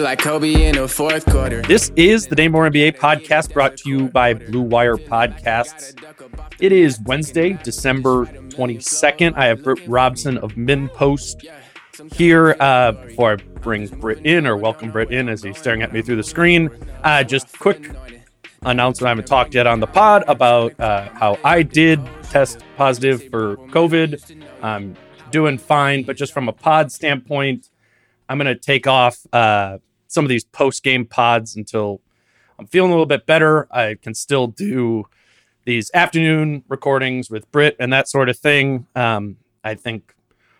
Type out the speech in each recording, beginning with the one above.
Like Kobe in the fourth quarter. This is the Dane Moore NBA podcast brought to you by Blue Wire Podcasts. It is Wednesday, December 22nd. I have Britt Robson of MinnPost here uh, before I bring Britt in or welcome Britt in as he's staring at me through the screen. Uh, just quick announcement I haven't talked yet on the pod about uh, how I did test positive for COVID. I'm doing fine, but just from a pod standpoint, I'm going to take off uh, some of these post game pods until I'm feeling a little bit better. I can still do these afternoon recordings with Britt and that sort of thing. Um, I think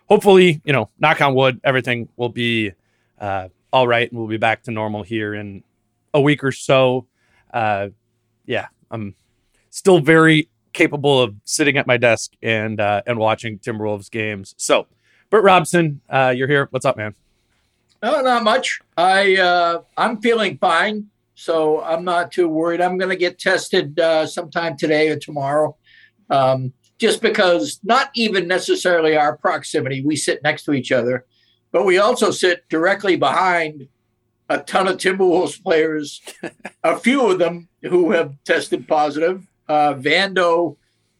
hopefully, you know, knock on wood, everything will be uh, all right and we'll be back to normal here in a week or so. Uh, yeah, I'm still very capable of sitting at my desk and uh, and watching Timberwolves games. So, Britt Robson, uh, you're here. What's up, man? No, not much. I uh, I'm feeling fine, so I'm not too worried. I'm going to get tested uh, sometime today or tomorrow, um, just because not even necessarily our proximity. We sit next to each other, but we also sit directly behind a ton of Timberwolves players. a few of them who have tested positive. Uh, Vando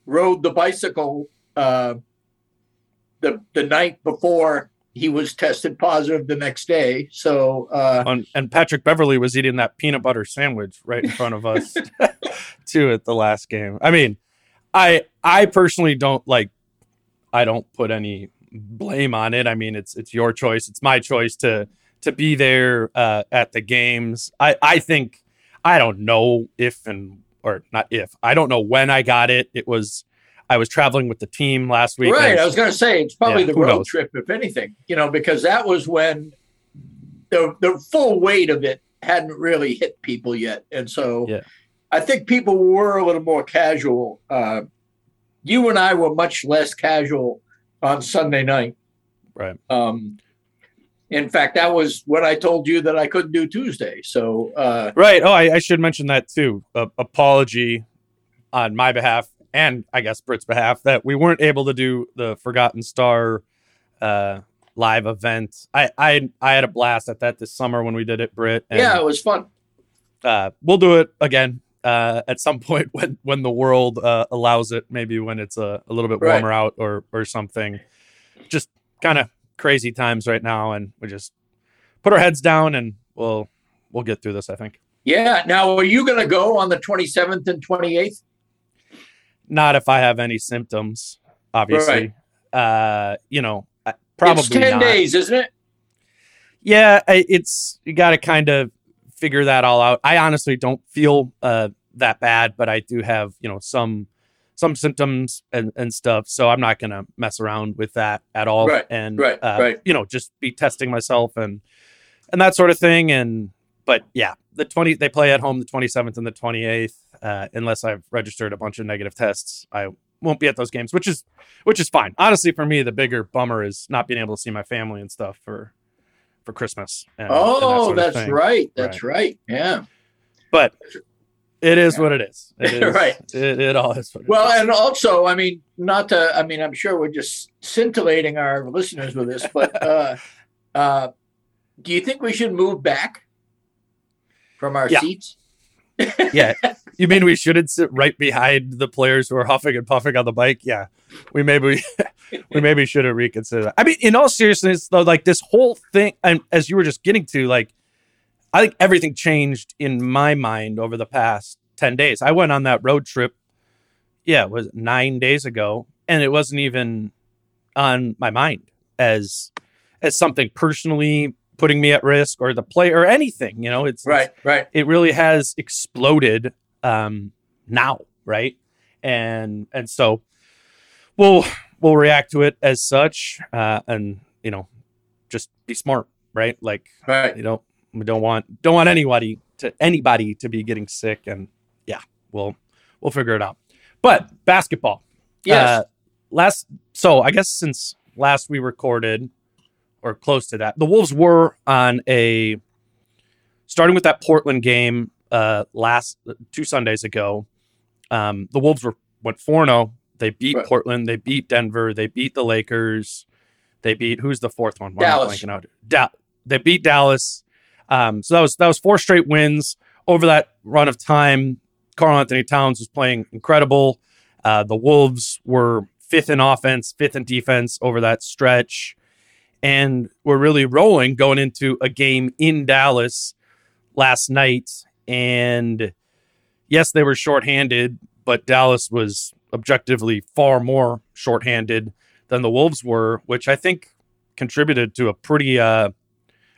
rode the bicycle uh, the the night before he was tested positive the next day. So uh, On, and Patrick Beverley was eating that peanut butter sandwich right in front of us too at the last game. I mean, I I personally don't like I don't put any blame on it. I mean, it's it's your choice. It's my choice to to be there uh, at the games. I I think I don't know if and or not if I don't know when I got it. It was I was traveling with the team last week. right, I was going to say it's probably Yeah, the road knows? trip, if anything. You know, because that was when the the full weight of it hadn't really hit people yet, and so Yeah. I think people were a little more casual. Uh, you and I were much less casual on Sunday night. right. Um, in fact, that was when I told you that I couldn't do Tuesday. So uh, Right. Oh, I, I should mention that too. A apology on my behalf and I guess Britt's behalf that we weren't able to do the Forgotten Star uh, live event. I, I I had a blast at that this summer when we did it, Brit. and, yeah, it was fun. uh, we'll do it again uh, at some point when when the world uh, allows it. Maybe when it's a, a little bit Right. warmer out or or something. Just kind of crazy times right now, and we just put our heads down and we'll we'll get through this. I think. Yeah. Now, are you going to go on the 27th and 28th? Not if I have any symptoms, obviously. Uh, you know, probably it's 10 not. days, isn't it? Yeah, it's you got to kind of figure that all out. I honestly don't feel uh, that bad, but I do have you know some some symptoms and, and stuff. So I'm not gonna mess around with that at all. Right, and right, uh, right. you know, just be testing myself and and that sort of thing. And but yeah, the 20 they play at home the 27th and the 28th. Uh, unless I've registered a bunch of negative tests, I won't be at those games, which is which is fine. Honestly, for me, the bigger bummer is not being able to see my family and stuff for for Christmas. And, and that Oh, that's right. That's right. Yeah. But It is what it is. It is right. It, it all is what it well, is. and also, I mean, not to, I mean, I'm sure we're just scintillating our listeners with this, but uh, uh, do you think we should move back from our Yeah. seats? yeah. You mean we shouldn't sit right behind the players who are huffing and puffing on the bike? Yeah. We maybe we maybe should have reconsidered that. I mean, in all seriousness, though, like this whole thing, and as you were just getting to, like, I think everything changed in my mind over the past 10 days. I went on that road trip, yeah, it was nine days ago, and it wasn't even on my mind as as something personally putting me at risk or the play or anything. You know, it's- Right, right. it really has exploded um now right and and so we'll we'll react to it as such uh and you know just be smart right like Right. you know we don't want don't want anybody to anybody to be getting sick and yeah we'll we'll figure it out but basketball Yes. uh, last so I guess since last we recorded or close to that, the Wolves were on a starting with that Portland game uh last two Sundays ago. Um the Wolves were went 4-0. They beat Right. Portland, they beat Denver, they beat the Lakers. They beat who's the fourth one? Why Dallas. out? Da- they beat Dallas. Um so that was that was four straight wins over that run of time. Karl-Anthony Towns was playing incredible. Uh, the Wolves were fifth in offense, fifth in defense over that stretch, and were really rolling going into a game in Dallas last night. And yes, they were shorthanded, but Dallas was objectively far more shorthanded than the Wolves were, which I think contributed to a pretty uh,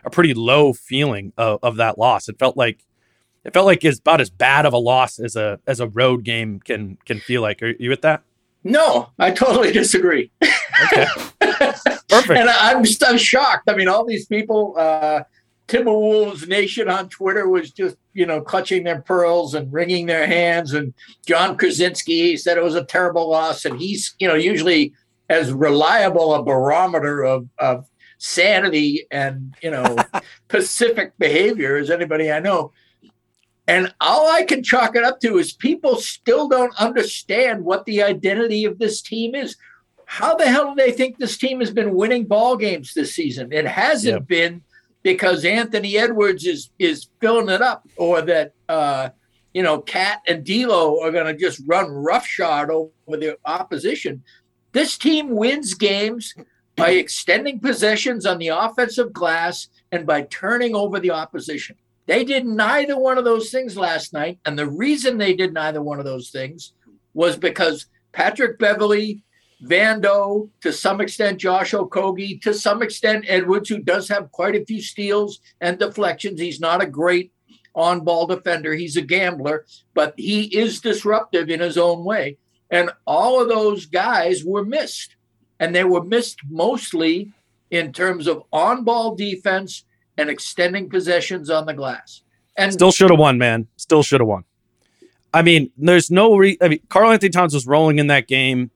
a pretty low feeling of, of that loss. It felt like it felt like it's about as bad of a loss as a as a road game can can feel like. Are you with that? no, I totally disagree. Okay, perfect. And I'm, I'm shocked. I mean, all these people, uh, Timberwolves Nation on Twitter was just, you know, clutching their pearls and wringing their hands. And Jon Krawczynski said it was a terrible loss. And he's, you know, usually as reliable a barometer of, of sanity and, you know, pacific behavior as anybody I know. And all I can chalk it up to is people still don't understand what the identity of this team is how the hell do they think this team has been winning ball games this season? It hasn't Yep. been because Anthony Edwards is is filling it up, or that uh, you know Cat and D'Lo are going to just run roughshod over the opposition. This team wins games by extending possessions on the offensive glass and by turning over the opposition. They did neither one of those things last night, and the reason they did neither one of those things was because Patrick Beverley Vando, to some extent, Josh Okogie, to some extent, Edwards, who does have quite a few steals and deflections. He's not a great on ball defender. He's a gambler, but he is disruptive in his own way. And all of those guys were missed. And they were missed mostly in terms of on ball defense and extending possessions on the glass. And Still should have won, man. Still should have won. I mean, there's no re- I mean, Karl-Anthony Towns was rolling in that game.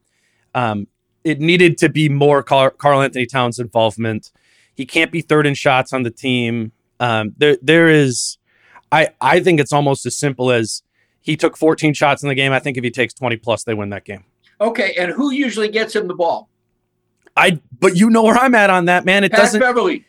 Um, it needed to be more Karl, Carl Anthony Towns involvement. He can't be third in shots on the team. Um, there, there is. I, I think it's almost as simple as he took 14 shots in the game. I think if he takes 20 plus, they win that game. okay, and who usually gets him the ball? I, but you know where I'm at on that, man. It Pat doesn't. Beverley.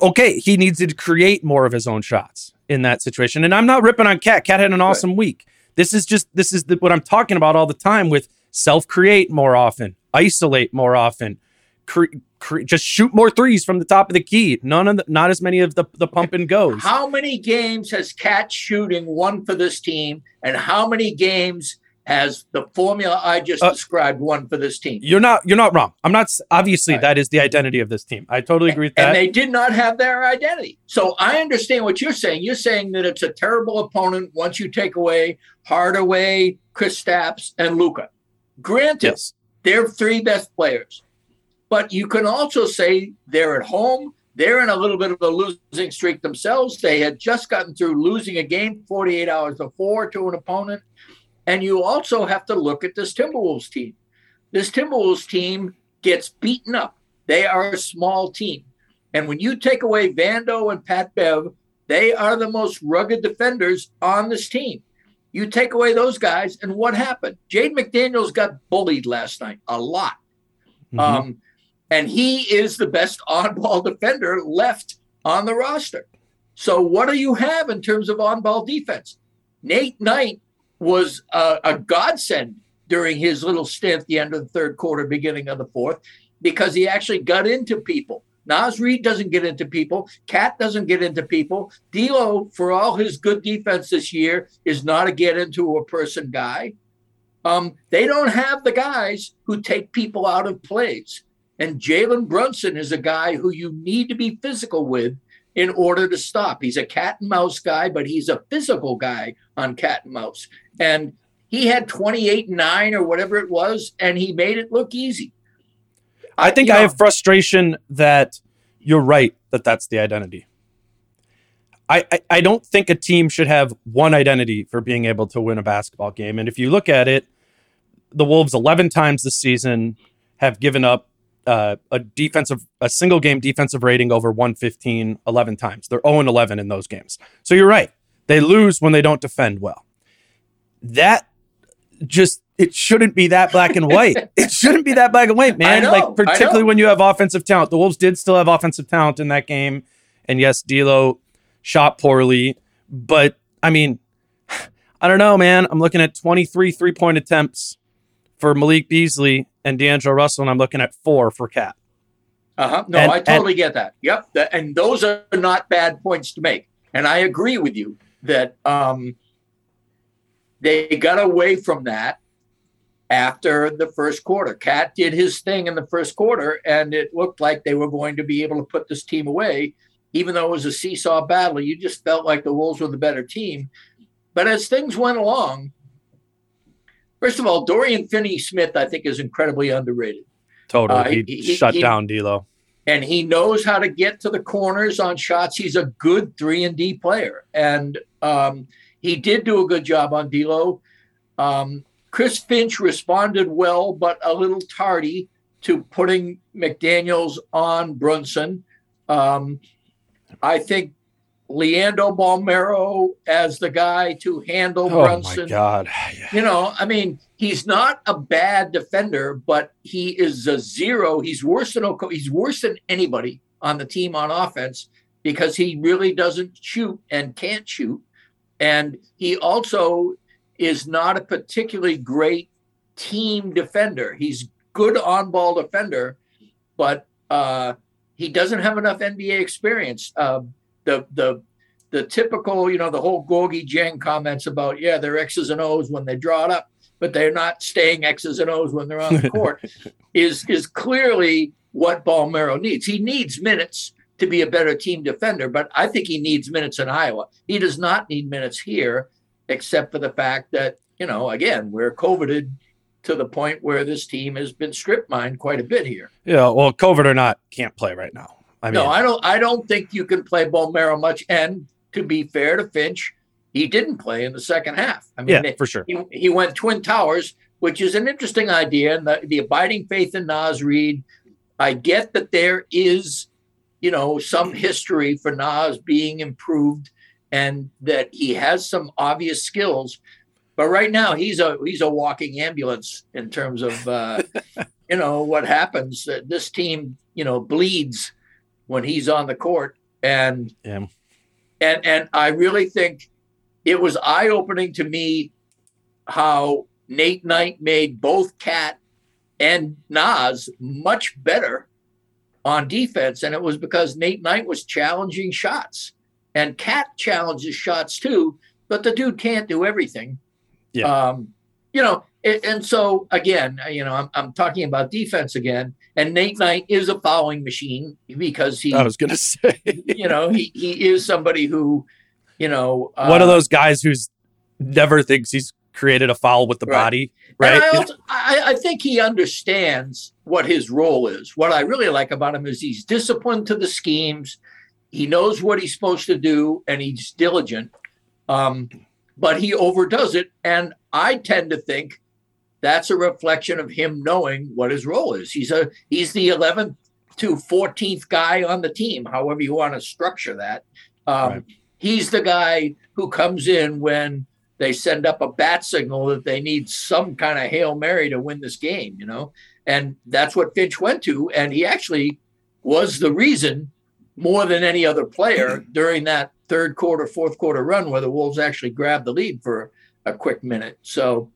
okay, he needs to create more of his own shots in that situation. And I'm not ripping on Cat. Cat had an awesome week. This is just this is the, what I'm talking about all the time with self-create more often, isolate more often, cre- cre- just shoot more threes from the top of the key. None of the, not as many of the the pump and goes. How many games has Cat shooting won for this team, and how many games has the formula I just Uh, described won for this team? You're not you're not wrong. I'm not obviously Right. that is the identity of this team. I totally agree with that. And they did not have their identity. So I understand what you're saying. You're saying that it's a terrible opponent once you take away Hardaway, Kristaps, and Luka. Granted, yes. they're three best players. But you can also say they're at home. They're in a little bit of a losing streak themselves. They had just gotten through losing a game 48 hours before to an opponent. And you also have to look at this Timberwolves team. This Timberwolves team gets beaten up. They are a small team. And when you take away Vando and Pat Bev, they are the most rugged defenders on this team. You take away those guys, and what happened? Jaden McDaniels got bullied last night a lot. Mm-hmm. Um, and he is the best on ball defender left on the roster. So, what do you have in terms of on ball defense? Nate Knight was a, a godsend during his little stint at the end of the third quarter, beginning of the fourth, because he actually got into people. Naz Reid doesn't get into people. Cat doesn't get into people. D'Lo, for all his good defense this year, is not a get into a person guy. Um, they don't have the guys who take people out of plays. And Jalen Brunson is a guy who you need to be physical with in order to stop. He's a cat and mouse guy, but he's a physical guy on cat and mouse. And he had 28 9 or whatever it was, and he made it look easy. I think I, I have frustration that you're right that that's the identity. I, I, I don't think a team should have one identity for being able to win a basketball game. And if you look at it, the Wolves 11 times this season have given up uh, a defensive, a single game defensive rating over 115 11 times. They're 0 11 in those games. So you're right. They lose when they don't defend well. That just, it shouldn't be that black and white. it shouldn't be that black and white, man. Know, like, particularly when you have offensive talent. The Wolves did still have offensive talent in that game. And yes, D'Lo shot poorly. But I mean, I don't know, man. I'm looking at 23 three point attempts for Malik Beasley and D'Angelo Russell, and I'm looking at four for Cat. Uh huh. No, and, I totally and, get that. Yep. And those are not bad points to make. And I agree with you that um, they got away from that after the first quarter. Cat did his thing in the first quarter, and it looked like they were going to be able to put this team away, even though it was a seesaw battle. You just felt like the Wolves were the better team. But as things went along, First of all, Dorian Finney Smith, I think, is incredibly underrated. Totally. Uh, he, he, shut he, down D'Lo. And he knows how to get to the corners on shots. He's a good three and D player. And um, he did do a good job on D'Lo. Um, Chris Finch responded well, but a little tardy to putting McDaniels on Brunson. Um, I think Leandro Bolmaro as the guy to handle Brunson. oh Brunson. my God. You know, I mean, he's not a bad defender, but he is a zero. He's worse than he's worse than anybody on the team on offense because he really doesn't shoot and can't shoot. And he also is not a particularly great team defender. He's good on ball defender, but uh, he doesn't have enough NBA experience. Uh, the the the typical, you know, the whole Gorgui Dieng comments about, yeah, they're X's and O's when they draw it up, but they're not staying X's and O's when they're on the court, is is clearly what Bolmaro needs. He needs minutes to be a better team defender, but I think he needs minutes in Iowa. He does not need minutes here, except for the fact that, you know, again, we're coveted to the point where this team has been strip mined quite a bit here. Yeah, well, COVID or not, can't play right now. I mean, no, I don't. I don't think you can play Bolmaro much. And to be fair to Finch, he didn't play in the second half. I mean, yeah, for sure. He, he went Twin Towers, which is an interesting idea. And the, the abiding faith in Naz Reid, I get that there is, you know, some history for Naz being improved, and that he has some obvious skills. But right now, he's a he's a walking ambulance in terms of, uh, you know, what happens. This team, you know, bleeds when he's on the court. And yeah. and and I really think it was eye opening to me how Nate Knight made both Cat and Naz much better on defense. And it was because Nate Knight was challenging shots. And Cat challenges shots too, but the dude can't do everything. Yeah. Um, you know, and so again, you know, I'm, I'm talking about defense again. And Nate Knight is a fouling machine because he. I was going to say, you know, he he is somebody who, you know, uh, one of those guys who's never thinks he's created a foul with the right. body. Right. I, also, I, I think he understands what his role is. What I really like about him is he's disciplined to the schemes. He knows what he's supposed to do, and he's diligent. Um, but he overdoes it, and I tend to think that's a reflection of him knowing what his role is. He's a he's the 11th to 14th guy on the team, however you want to structure that. Um, right. He's the guy who comes in when they send up a bat signal that they need some kind of hail mary to win this game, you know, and that's what Finch went to, and he actually was the reason more than any other player during that third quarter, fourth quarter run where the Wolves actually grabbed the lead for a quick minute. So,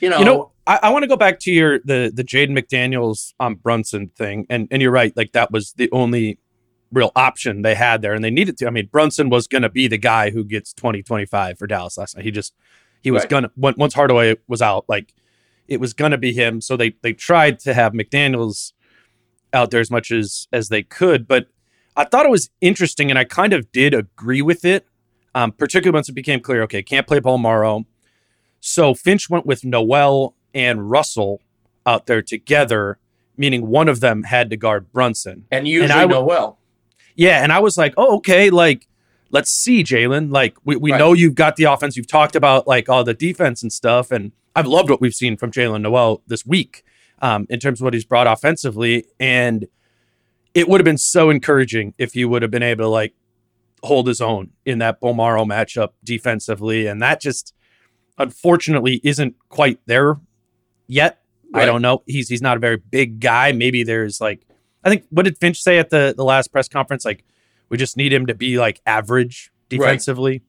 you know, you know, I, I want to go back to your the the Jaden McDaniels um Brunson thing, and and you're right, like that was the only real option they had there, and they needed to. I mean, Brunson was going to be the guy who gets 20, 25 for Dallas last night. He just he was right. gonna once Hardaway was out, like it was gonna be him. So they they tried to have McDaniels out there as much as as they could, but I thought it was interesting, and I kind of did agree with it, um, particularly once it became clear. Okay, can't play Bolmaro, so Finch went with Nowell and Russell out there together, meaning one of them had to guard Brunson. And usually and Nowell. Yeah, and I was like, oh, okay, like let's see, Jaylen. Like we, we right. know you've got the offense. You've talked about like all the defense and stuff, and I've loved what we've seen from Jaylen Nowell this week um, in terms of what he's brought offensively. And it would have been so encouraging if he would have been able to like hold his own in that Bolmaro matchup defensively, and that just unfortunately isn't quite there yet. Right. I don't know. He's he's not a very big guy. Maybe there's like I think what did Finch say at the the last press conference? Like we just need him to be like average defensively. Right.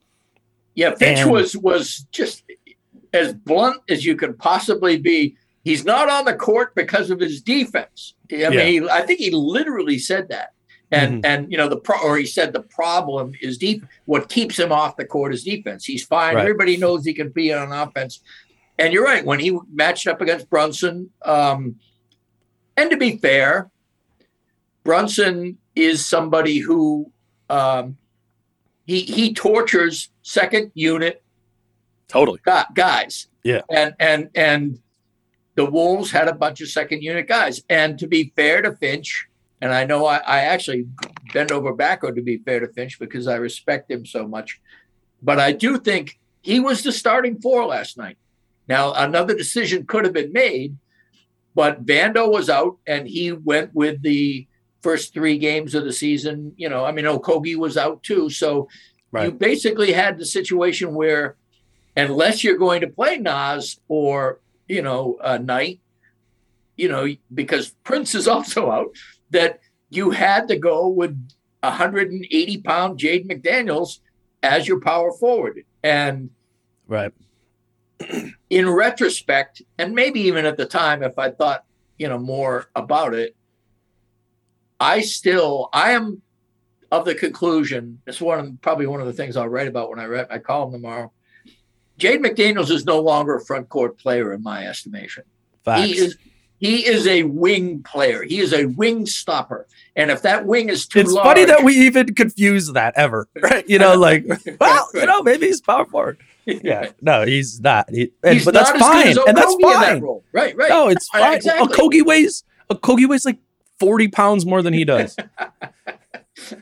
Yeah, Finch and, was was just as blunt as you could possibly be. He's not on the court because of his defense. I yeah. mean, he, I think he literally said that. And mm-hmm. and you know the pro or he said the problem is deep. What keeps him off the court is defense. He's fine. Right. Everybody knows he can be on offense. And you're right. When he matched up against Brunson, um, and to be fair, Brunson is somebody who um, he he tortures second unit totally guys. Yeah, and and and the Wolves had a bunch of second unit guys. And to be fair to Finch, and I know I, I actually bend over backward to be fair to Finch because I respect him so much, but I do think he was the starting four last night. Now, another decision could have been made, but Vando was out and he went with the first three games of the season. You know, I mean, Okogie was out too. So right. you basically had the situation where, unless you're going to play Naz or, you know, uh, Knight, you know, because Prince is also out, that you had to go with 180 pound Jade McDaniels as your power forward. And right in retrospect, and maybe even at the time, if I thought, you know, more about it, I still, I am of the conclusion. It's one of probably one of the things I'll write about when I write my column tomorrow. Jade McDaniels is no longer a front court player in my estimation. Facts. He is he is a wing player. He is a wing stopper. And if that wing is too it's large, funny that we even confuse that ever, right? You know, like, well, you know, maybe he's power forward. Yeah, no, he's not. He, and, he's but that's fine, and that's fine. That right, right. No, it's fine. Exactly. Okogie weighs Okogie weighs like forty pounds more than he does.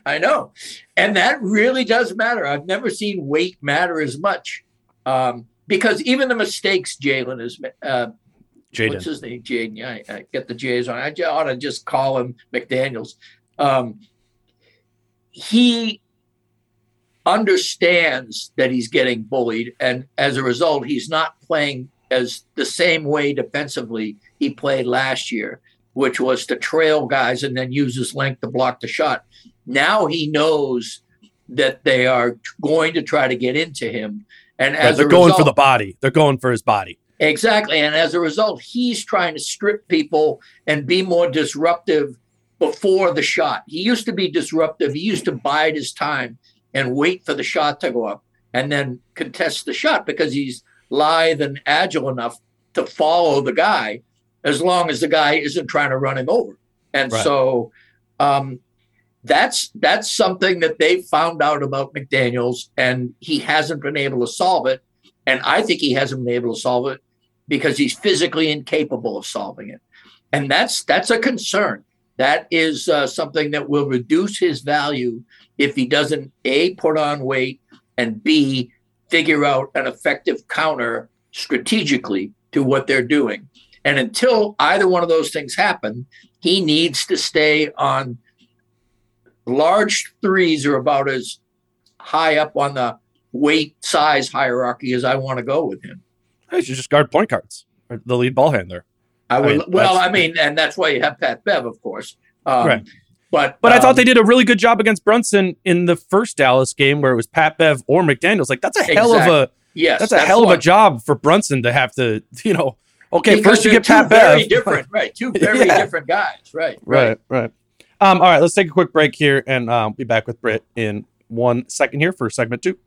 I know, and that really does matter. I've never seen weight matter as much um, because even the mistakes Jalen has uh, Jaden. What's his name? Jaden. Yeah, I, I, get the J's on. I ought to just call him McDaniels. Um, he understands that he's getting bullied, and as a result, he's not playing as the same way defensively he played last year, which was to trail guys and then use his length to block the shot. Now he knows that they are going to try to get into him, and as they're going for the body, they're going for his body. Exactly. And as a result, he's trying to strip people and be more disruptive before the shot. He used to be disruptive. He used to bide his time and wait for the shot to go up and then contest the shot because he's lithe and agile enough to follow the guy as long as the guy isn't trying to run him over. And right. so um, that's that's something that they found out about McDaniels, and he hasn't been able to solve it. And I think he hasn't been able to solve it because he's physically incapable of solving it. And that's that's a concern. That is uh, something that will reduce his value if he doesn't a put on weight and b figure out an effective counter strategically to what they're doing. And until either one of those things happen, he needs to stay on large threes are about as high up on the weight size hierarchy as I want to go with him. I should just guard point guards, the lead ball handler. I would. I mean, well, I mean, and that's why you have Pat Bev, of course. Um, right. But but um, I thought um, they did a really good job against Brunson in the first Dallas game where it was Pat Bev or McDaniel's. Like that's a hell exactly. of a yes, that's a that's hell of a job for Brunson to have to you know. Okay, first you get Pat very Bev. different, right? Two very yeah. different guys, right? Right, right. right. Um, all right, let's take a quick break here and um, be back with Britt in one second here for segment two.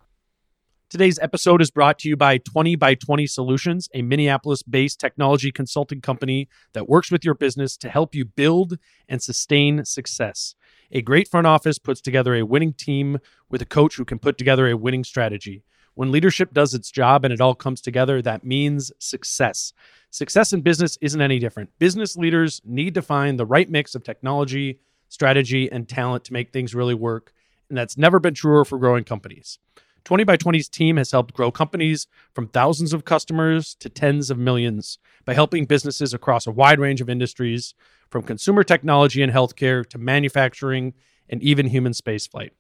Today's episode is brought to you by 20 by 20 Solutions, a Minneapolis based technology consulting company that works with your business to help you build and sustain success. A great front office puts together a winning team with a coach who can put together a winning strategy. When leadership does its job and it all comes together, that means success. Success in business isn't any different. Business leaders need to find the right mix of technology, strategy, and talent to make things really work. And that's never been truer for growing companies. 20 by 20's team has helped grow companies from thousands of customers to tens of millions by helping businesses across a wide range of industries, from consumer technology and healthcare to manufacturing and even human spaceflight.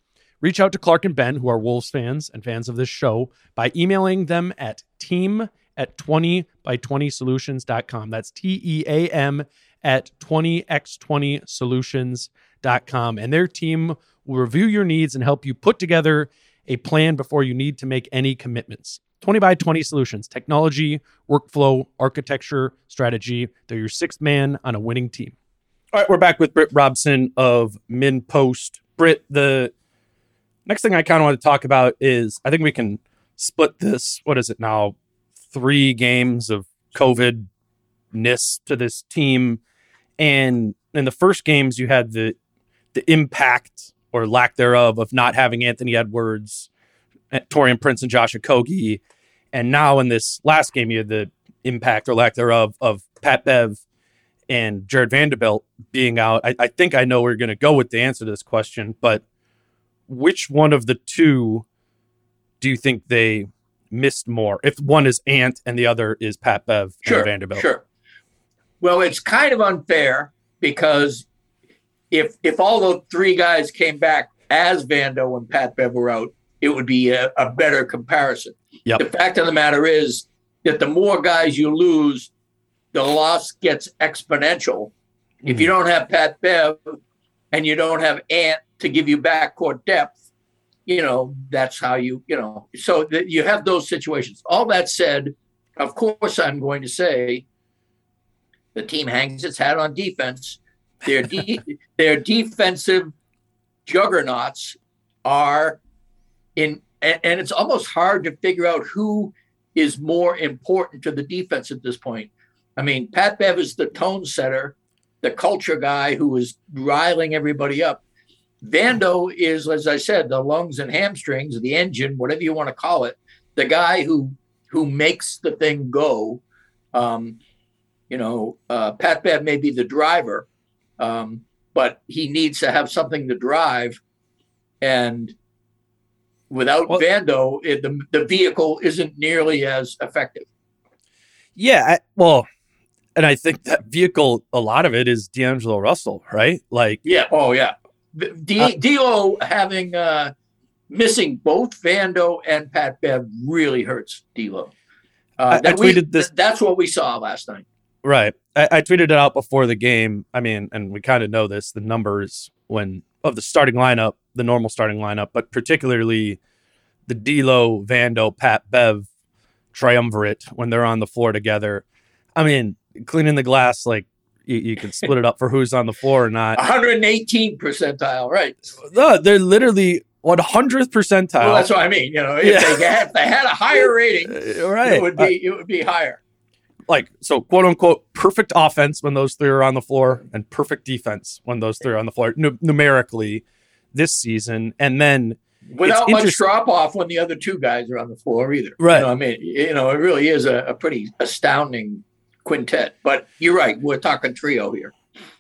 Reach out to Clark and Ben, who are Wolves fans and fans of this show, by emailing them at team at 20 by 20 solutions.com. That's T E A M at 20x20 solutions.com. And their team will review your needs and help you put together a plan before you need to make any commitments. 20 by 20 solutions, technology, workflow, architecture, strategy. They're your sixth man on a winning team. All right, we're back with Britt Robson of MinnPost. Britt, the next thing I kind of want to talk about is I think we can split this. What is it now? Three games of COVID ness to this team. And in the first games, you had the the impact or lack thereof of not having Anthony Edwards, eh, Taurean Prince, and Josh Okogie. And now in this last game, you had the impact or lack thereof of Pat Bev and Jarred Vanderbilt being out. I, I think I know where you're going to go with the answer to this question, but which one of the two do you think they missed more? If one is Ant and the other is Pat Bev sure, and Vanderbilt. Sure. Well, it's kind of unfair because if if all the three guys came back as Vando and Pat Bev were out, it would be a, a better comparison. Yep. The fact of the matter is that the more guys you lose, the loss gets exponential. Mm-hmm. If you mm-hmm. don't have Pat Bev and you don't have Ant to give you backcourt depth, you know that's how you you know. So that you have those situations. All that said, of course, I'm going to say the team hangs its hat on defense their de- their defensive juggernauts are in, and, it's almost hard to figure out who is more important to the defense at this point. I mean, Pat Bev is the tone setter, the culture guy who is riling everybody up. Vando is, as I said, the lungs and hamstrings, the engine, whatever you want to call it, the guy who who makes the thing go. Um, you know, uh, Pat Bev may be the driver, um, but he needs to have something to drive. And without well, Vando, it, the, the vehicle isn't nearly as effective. Yeah. I, well, and I think that vehicle, a lot of it is D'Angelo Russell, right? Like, yeah. Oh, yeah. D- uh, D'Lo having, uh, missing both Vando and Pat Bev really hurts D'Lo. Uh, I, I tweeted we, this. Th- that's what we saw last night. Right. I, I tweeted it out before the game. I mean, and we kind of know this the numbers when of the starting lineup, the normal starting lineup, but particularly the D'Lo, Vando, Pat, Bev triumvirate when they're on the floor together. I mean, cleaning the glass like you, you can split it up for who's on the floor or not. 118 percentile, right? No, they're literally 100th percentile. Well, that's what I mean. You know, if, yeah. they, had, if they had a higher rating, right, it would be it would be higher like so quote unquote perfect offense when those three are on the floor and perfect defense when those three are on the floor numerically this season. And then without much drop off when the other two guys are on the floor either. Right. you know, i mean you know it really is a, a pretty astounding quintet. But you're right we're talking trio here.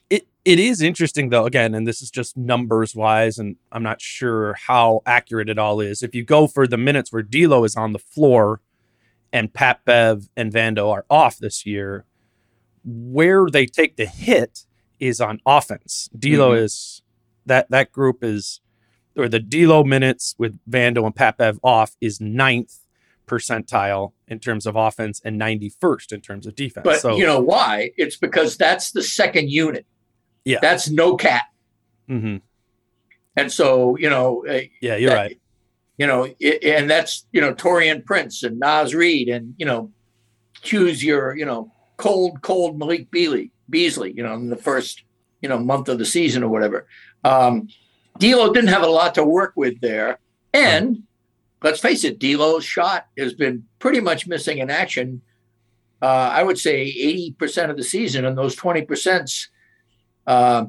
It it is interesting though again and this is just numbers wise and i'm not sure how accurate it all is. If you go for the minutes where D'Lo is on the floor and Pat Bev and Vando are off this year, where they take the hit is on offense. D'Lo mm-hmm. is that that group is or the D'Lo minutes with Vando and Pat Bev off is ninth percentile in terms of offense and 91st in terms of defense. But so, you know why? It's because that's the second unit. Yeah. That's no cat. hmm And so, you know, uh, yeah, you're that- right. You know, it, and that's, you know, Taurean Prince and Naz Reid and, you know, choose your, you know, cold, cold Malik Beasley, Beasley, you know, in the first, you know, month of the season or whatever. Um, D'Lo didn't have a lot to work with there. And let's face it, D'Lo's shot has been pretty much missing in action. Uh, I would say 80% of the season, and those 20%, uh,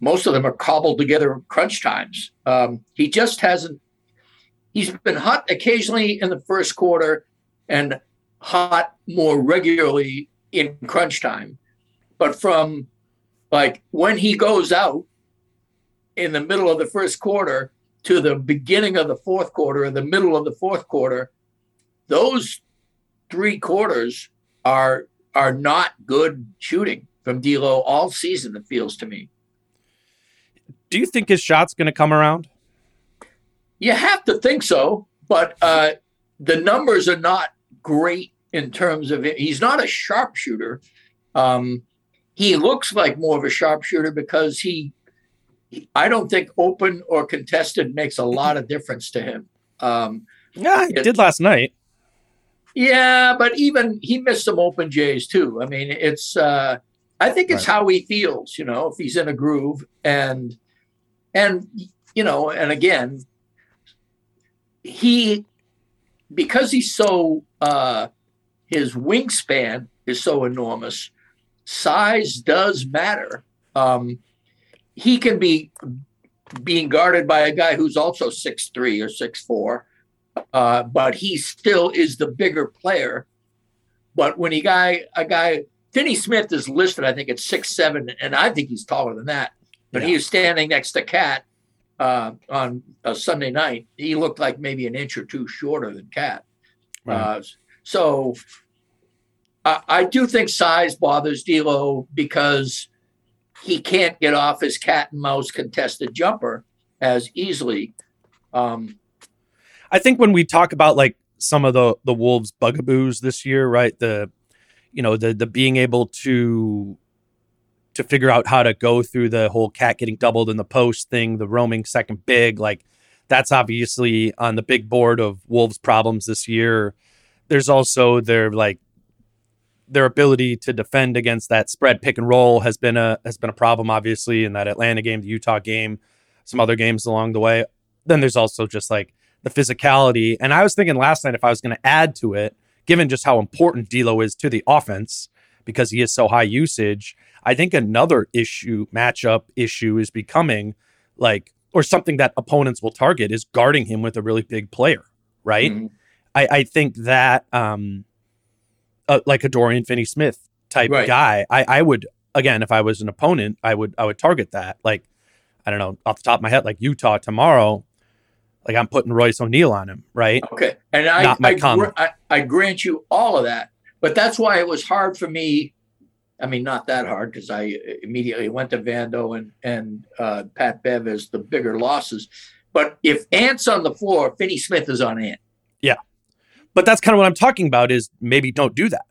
most of them are cobbled together crunch times. Um, he just hasn't, he's been hot occasionally in the first quarter and hot more regularly in crunch time. But from like when he goes out in the middle of the first quarter to the beginning of the fourth quarter or the middle of the fourth quarter, those three quarters are are not good shooting from D'Lo all season. It feels to me. Do you think his shot's going to come around? You have to think so, but uh, the numbers are not great in terms of it. He's not a sharpshooter. Um, he looks like more of a sharpshooter because he, he- I don't think open or contested makes a lot of difference to him. Um, Yeah, he Yeah. did last night. yeah, but even he missed some open Jays too. I mean, it's, uh, I think it's how he feels, you know, if he's in a groove and, and, you know, and again, he because he's so uh his wingspan is so enormous size does matter. Um he can be being guarded by a guy who's also six three or six four uh but he still is the bigger player. But when he guy a guy Finney Smith is listed I think at six seven and I think he's taller than that but he is standing next to Cat uh, on a Sunday night, he looked like maybe an inch or two shorter than Cat. Right. Uh, so I, I do think size bothers D'Lo because he can't get off his cat and mouse contested jumper as easily. Um, I think when we talk about like some of the the Wolves bugaboos this year, right? The you know, the the being able to to figure out how to go through the whole cat getting doubled in the post thing, the roaming second big, like that's obviously on the big board of Wolves problems this year. There's also their like their ability to defend against that spread pick and roll has been a has been a problem obviously in that Atlanta game, the Utah game, some other games along the way. Then there's also just like the physicality. And I was thinking last night if I was going to add to it, given just how important D'Lo is to the offense because he is so high usage, I think another issue, matchup issue, is becoming like, or something that opponents will target is guarding him with a really big player, right? mhm. I, I think that um, uh, like a Dorian Finney-Smith type Right. guy, I, I would again if I was an opponent, I would I would target that. Like I don't know off the top of my head, like Utah tomorrow, like I'm putting Royce O'Neale on him, right? Okay, and I Not I, Mike Conley. gr- I I grant you all of that, but that's why it was hard for me. I mean, not that hard because I immediately went to Vando and and uh, Pat Bev as the bigger losses. But if Ant's on the floor, Finney Smith is on Ant. Yeah, but that's kind of what I'm talking about. Is maybe don't do that.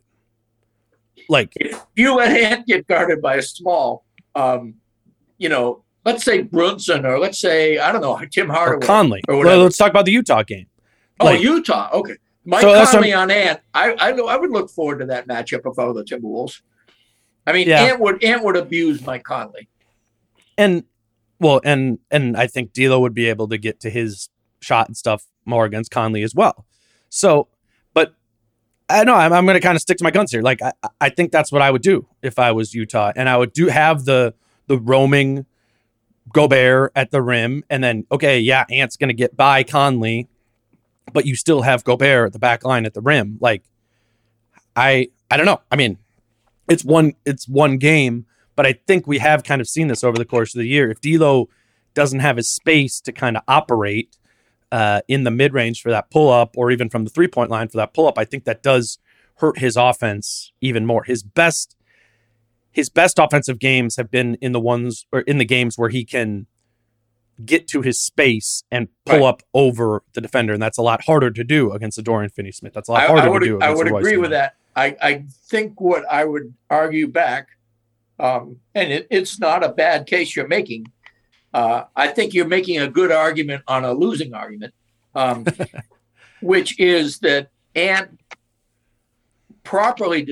Like If you let Ant get guarded by a small, um, you know, let's say Brunson or let's say I don't know Tim or Hardaway Conley. or whatever. let's talk about the Utah game. oh, Utah. Okay, Mike So Conley on Ant. I I know I would look forward to that matchup if I were the Timberwolves. I mean, Yeah. Ant would Ant would abuse Mike Conley. and well, and and I think D'Lo would be able to get to his shot and stuff more against Conley as well. So, but I know I'm, I'm going to kind of stick to my guns here. Like I, I think that's what I would do if I was Utah, and I would do have the the roaming Gobert at the rim, and then okay, yeah, Ant's going to get by Conley, but you still have Gobert at the back line at the rim. Like I I don't know. I mean, it's one it's one game, but I think we have kind of seen this over the course of the year. If D'Lo doesn't have his space to kind of operate uh, in the mid range for that pull up, or even from the three point line for that pull up, I think that does hurt his offense even more. His best his best offensive games have been in the ones or in the games where he can get to his space and pull Right. up over the defender, and that's a lot harder to do against a Dorian Finney-Smith. That's a lot I, harder I would, to do. I would agree with that. I, I think what I would argue back, um, and it, it's not a bad case you're making. Uh, I think you're making a good argument on a losing argument, um, which is that Ant properly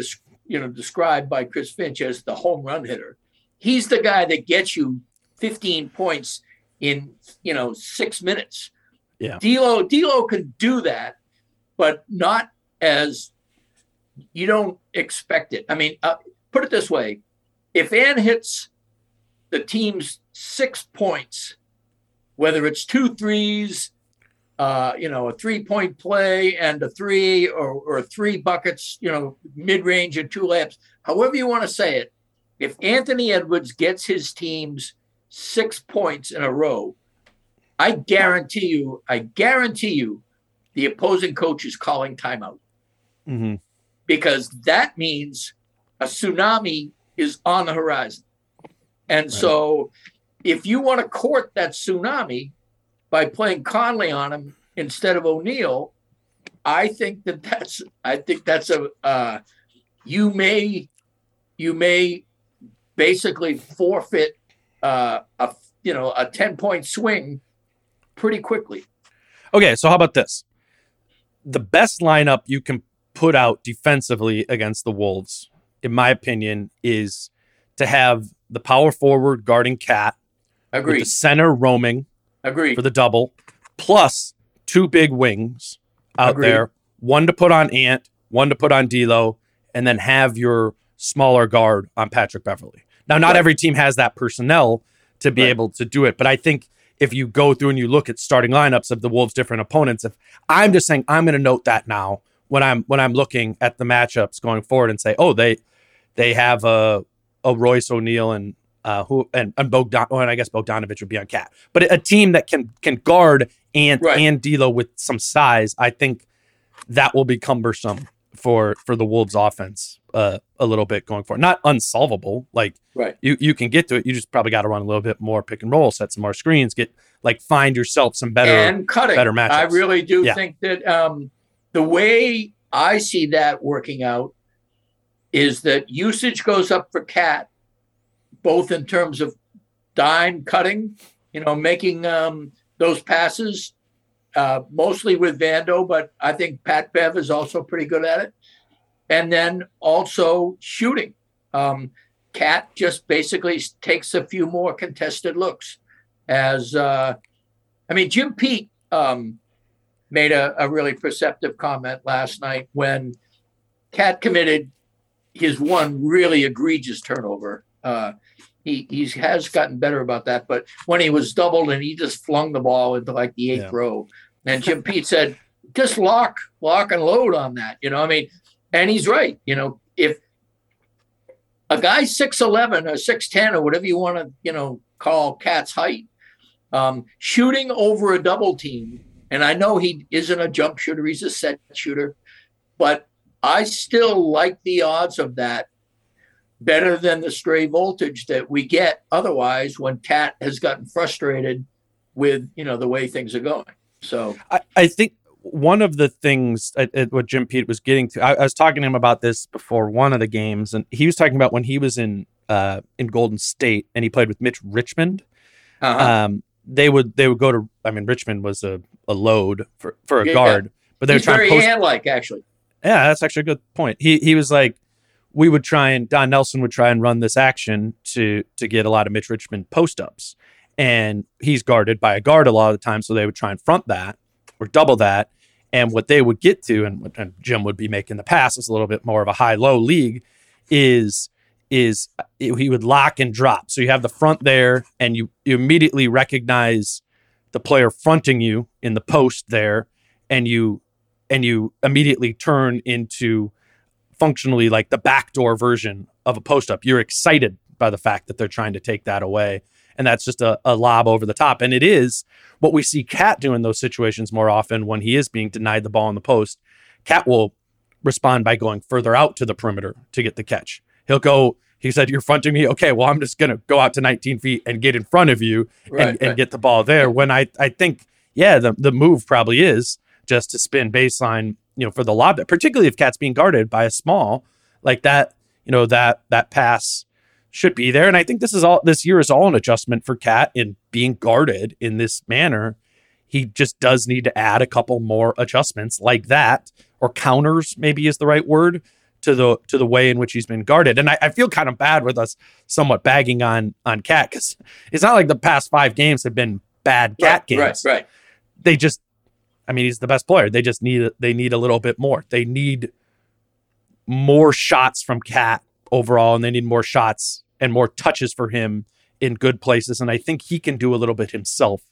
you know described by Chris Finch as the home run hitter. He's the guy that gets you 15 points in you know six minutes. Yeah. D'Lo D'Lo can do that, but not as you don't expect it. I mean, uh, put it this way: if Ant hits the team's six points, whether it's two threes, uh, you know, a three-point play and a three, or, or three buckets, you know, mid-range and two laps, however you want to say it, if Anthony Edwards gets his team's six points in a row, I guarantee you, I guarantee you, the opposing coach is calling timeout Mhm. Because that means a tsunami is on the horizon. And so if you want to court that tsunami by playing Conley on him instead of O'Neale, I think that that's I think that's a uh, you may you may basically forfeit uh, a you know a 10 point swing pretty quickly. Okay, so how about this? The best lineup you can put out defensively against the Wolves, in my opinion, is to have the power forward guarding Cat with Agreed. the center roaming Agreed. for the double, plus two big wings out Agreed. there, one to put on Ant, one to put on D'Lo, and then have your smaller guard on Patrick Beverley. Now, not Right. every team has that personnel to be Right. able to do it, but I think if you go through and you look at starting lineups of the Wolves' different opponents, if I'm just saying I'm going to note that now when I'm when I'm looking at the matchups going forward and say, oh, they they have a a Royce O'Neale and uh, who and, and Bogdan, well, and I guess Bogdanovic would be on cat, but a team that can can guard and Right. and D'Lo with some size, I think that will be cumbersome for for the Wolves offense uh, a little bit going forward. Not unsolvable, like Right. you you can get to it. You just probably got to run a little bit more pick and roll, set some more screens, get like find yourself some better. and cutting. better matchups. I really do Yeah. think that um, the way I see that working out is that usage goes up for Cat, both in terms of dime cutting, you know, making um, those passes, uh, mostly with Vando, but I think Pat Bev is also pretty good at it. And then also shooting. Um, Cat just basically takes a few more contested looks as uh, I mean, Jim Pete um, made a, a really perceptive comment last night when Cat committed his one really egregious turnover. Uh, he he has gotten better about that, but when he was doubled and he just flung the ball into like the eighth Yeah. row, and Jim Pete said, "Just lock, lock and load on that." You know, I mean, and he's right. You know, if a guy six eleven or six ten or whatever you want to you know call Cat's height, um, shooting over a double team, and I know he isn't a jump shooter; he's a set shooter, but I still like the odds of that better than the stray voltage that we get otherwise when Cat has gotten frustrated with you know the way things are going. So I, I think one of the things at, at what Jim Pete was getting to, I, I was talking to him about this before one of the games, and he was talking about when he was in uh, in Golden State and he played with Mitch Richmond. uh Um, they would they would go to. I mean, Richmond was a, a load for for a Yeah, guard, but they were he's trying very to post. hand-like actually. Yeah, that's actually a good point. He he was like, we would try and Don Nelson would try and run this action to to get a lot of Mitch Richmond post ups, and he's guarded by a guard a lot of the time, so they would try and front that or double that. And what they would get to, and, what- and Jim would be making the pass, is a little bit more of a high low league, is is he would lock and drop. So you have the front there, and you you immediately recognize the player fronting you in the post there, and you and you immediately turn into functionally like the backdoor version of a post up. You're excited by the fact that they're trying to take that away. And that's just a, a lob over the top. And it is what we see Cat do in those situations more often when he is being denied the ball in the post. Cat will respond by going further out to the perimeter to get the catch. He'll go he said, You're fronting me. Okay, well, I'm just going to go out to 19 feet and get in front of you Right, and, right. and get the ball there. When I, I think, yeah, the, the move probably is just to spin baseline, you know, for the lob, particularly if Cat's being guarded by a small like that, you know, that, that pass should be there. And I think this is all, this year is all an adjustment for Cat in being guarded in this manner. He just does need to add a couple more adjustments like that, or counters, maybe is the right word to the to the way in which he's been guarded. And I, I feel kind of bad with us somewhat bagging on on Cat because it's not like the past five games have been bad Cat right, games. Right, right. They just, I mean, he's the best player. They just need they need a little bit more. They need more shots from Cat overall, and they need more shots and more touches for him in good places. And I think he can do a little bit himself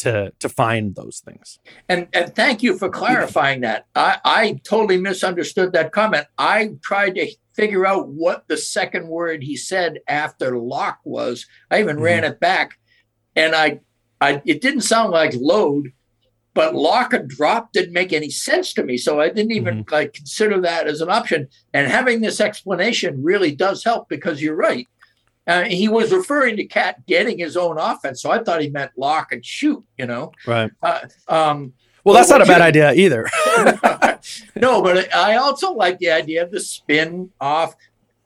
to to find those things. And and thank you for clarifying that. I, I totally misunderstood that comment. I tried to figure out what the second word he said after lock was. I even mm-hmm. ran it back, and I I it didn't sound like load, but lock and drop didn't make any sense to me. So I didn't even mm-hmm. like consider that as an option. And having this explanation really does help because you're right. Uh, he was referring to Cat getting his own offense, so I thought he meant lock and shoot. You know, Right. uh, um, Well, that's not a bad you- idea either. no, but I also like the idea of the spin off.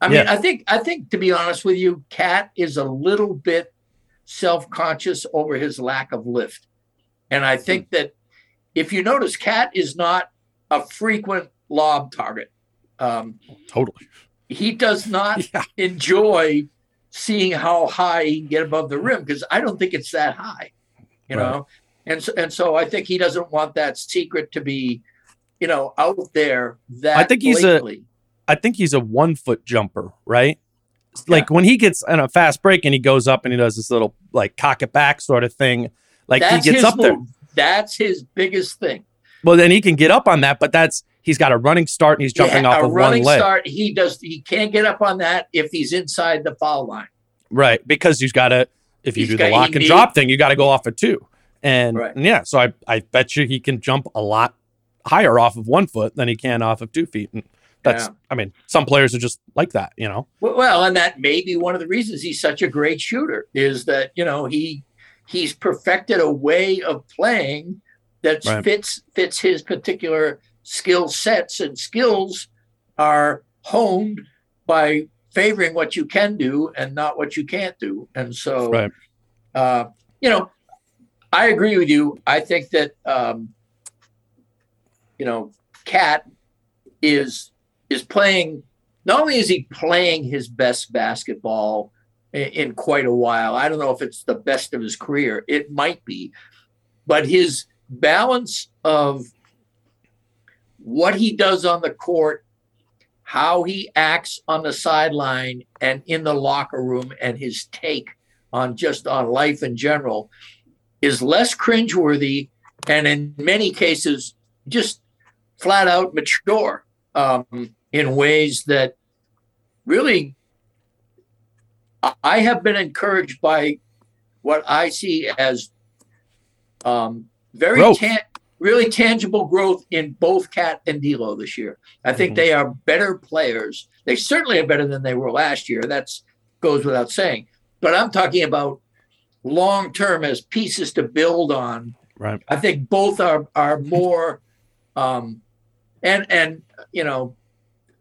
I mean, Yeah. I think I think to be honest with you, Cat is a little bit self-conscious over his lack of lift. And I think that if you notice, Cat is not a frequent lob target. Um, totally. he does not Yeah. enjoy seeing how high he can get above the rim because I don't think it's that high, you Right. know. And so, and so I think he doesn't want that secret to be, you know, out there. That I think he's a- blatantly. I think he's a one foot jumper, right? Like when he gets on a fast break and he goes up and he does this little like cock it back sort of thing, like That's he gets up there. That's his biggest thing. Well, then he can get up on that, but that's he's got a running start and he's jumping Yeah, off a of one running leg, start. He does. He can't get up on that if he's inside the foul line. right? Because he's got to if you He's do got- the he lock and need- drop thing, you got to go off of two, and, Right. and yeah, so I I bet you he can jump a lot higher off of one foot than he can off of two feet, and that's Yeah. I mean some players are just like that, you know. Well, well, and that may be one of the reasons he's such a great shooter is that you know he he's perfected a way of playing that Right. fits fits his particular skill sets and skills are honed by favoring what you can do and not what you can't do and so Right. uh, you know i agree with you i think that um, you know cat is is playing not only is he playing his best basketball in, in quite a while i don't know if it's the best of his career it might be but his balance of what he does on the court how he acts on the sideline and in the locker room and his take on just on life in general is less cringeworthy and in many cases just flat out mature um, in ways that really I have been encouraged by what I see as um, very tan- really tangible growth in both Cat and D'Lo this year. I think Mhm. they are better players. They certainly are better than they were last year. That's goes without saying. But I'm talking about long term as pieces to build on. Right. I think both are are more um and and you know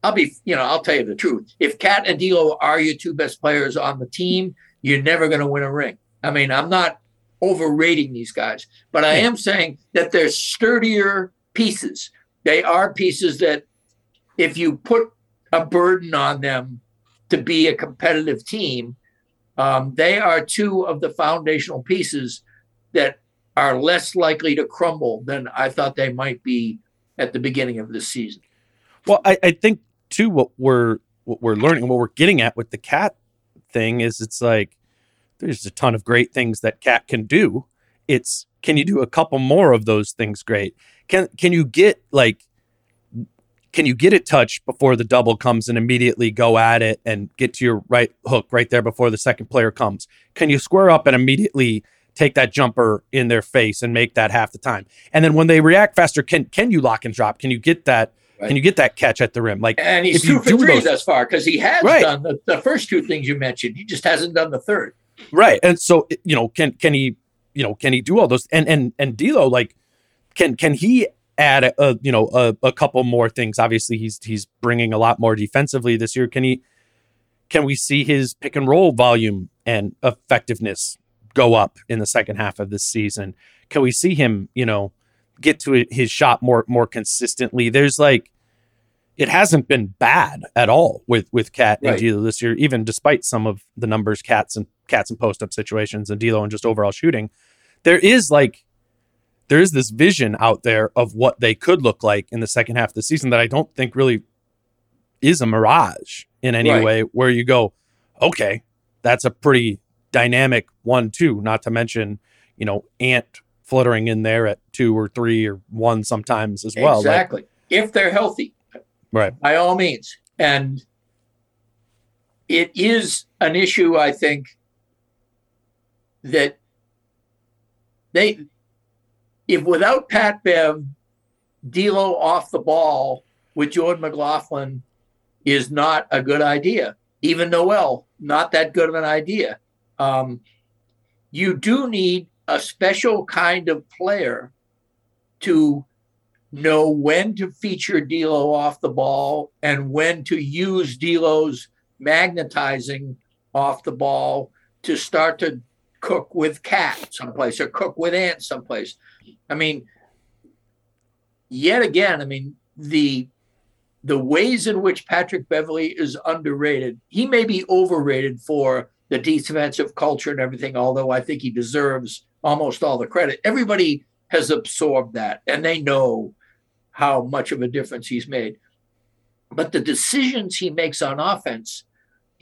I'll be you know I'll tell you the truth. If Cat and D'Lo are your two best players on the team, you're never going to win a ring. I mean, I'm not overrating these guys, but I am saying that they're sturdier pieces. They are pieces that if you put a burden on them to be a competitive team, um, they are two of the foundational pieces that are less likely to crumble than I thought they might be at the beginning of this season. Well, I, I think too what we're what we're learning, what we're getting at with the cat thing is it's like there's a ton of great things that cat can do. It's can you do a couple more of those things great? Can can you get like can you get it touch before the double comes and immediately go at it and get to your right hook right there before the second player comes? Can you square up and immediately take that jumper in their face and make that half the time? And then when they react faster, can can you lock and drop? Can you get that Right. Can you get that catch at the rim? Like, and he's two for three those- thus far because he has Right. done the, the first two things you mentioned. He just hasn't done the third. Right? And so you know, can can he, you know, can he do all those? And and and D'Lo, like, can can he add a, a you know a, a couple more things? Obviously, he's he's bringing a lot more defensively this year. Can he? Can we see his pick and roll volume and effectiveness go up in the second half of this season? Can we see him, you know, get to his shot more more consistently? There's like it hasn't been bad at all with with Cat and Right. D'Lo this year, even despite some of the numbers cats and cats and post up situations and D'Lo and just overall shooting. There is like there is this vision out there of what they could look like in the second half of the season that I don't think really is a mirage in any Right. way where you go, okay, that's a pretty dynamic one too, not to mention, you know, Ant fluttering in there at two or three or one sometimes as well. Like, exactly. if they're healthy, right. by all means. And it is an issue, I think, that they, if without Pat Bev, D'Lo off the ball with Jordan McLaughlin is not a good idea. Even Nowell, not that good of an idea. Um, you do need a special kind of player to know when to feature D'Lo off the ball and when to use D'Lo's magnetizing off the ball to start to cook with Cat someplace or cook with Ant someplace. I mean, yet again, I mean the the ways in which Patrick Beverley is underrated. He may be overrated for the defensive culture and everything, although I think he deserves almost all the credit. Everybody has absorbed that and they know how much of a difference he's made. But the decisions he makes on offense,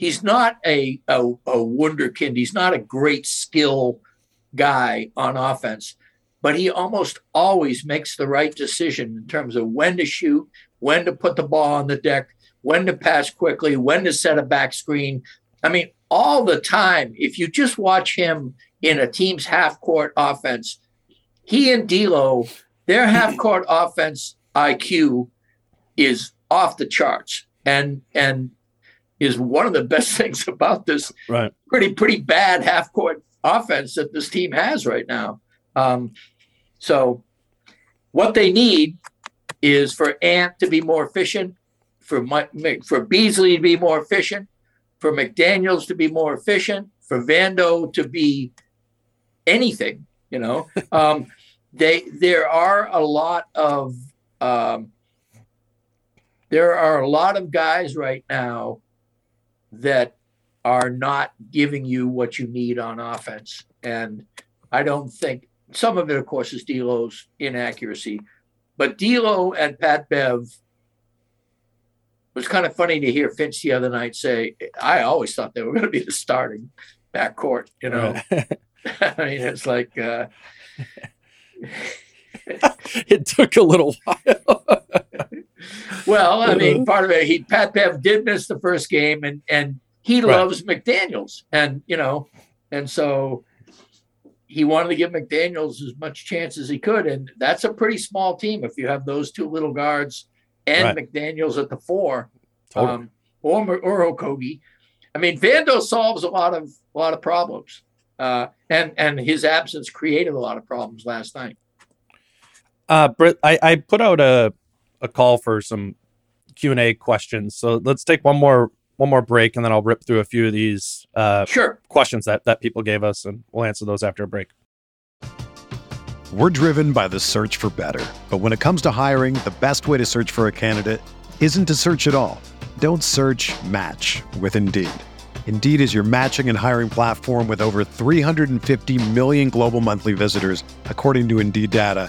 he's not a, a, a wunderkind. He's not a great skill guy on offense, but he almost always makes the right decision in terms of when to shoot, when to put the ball on the deck, when to pass quickly, when to set a back screen. I mean, all the time, if you just watch him in a team's half court offense, he and D'Lo, their half court offense IQ is off the charts, and and is one of the best things about this Right. pretty pretty bad half court offense that this team has right now. Um, so, what they need is for Ant to be more efficient, for Mi- for Beasley to be more efficient, for McDaniels to be more efficient, for Vando to be anything. You know, um, they there are a lot of um, there are a lot of guys right now that are not giving you what you need on offense, and I don't think some of it, of course, is D'Lo's inaccuracy, but D'Lo and Pat Bev it was kind of funny to hear Finch the other night say, "I always thought they were going to be the starting backcourt." You know, I mean, it's like. Uh, it took a little while. Well, I mean, part of it, he Pat Bev did miss the first game, and and he Right. loves McDaniels, and you know, and so he wanted to give McDaniels as much chance as he could, and that's a pretty small team if you have those two little guards and McDaniels at the four, Totally. um, or or Okogie. I mean, Vando solves a lot of a lot of problems, uh, and and his absence created a lot of problems last night. Uh, Britt, I, I put out a a call for some Q and A questions. So let's take one more one more break, and then I'll rip through a few of these uh, Sure, questions that that people gave us, and we'll answer those after a break. We're driven by the search for better. But when it comes to hiring, the best way to search for a candidate isn't to search at all. Don't search match with Indeed. Indeed is your matching and hiring platform with over 350 million global monthly visitors, according to Indeed data,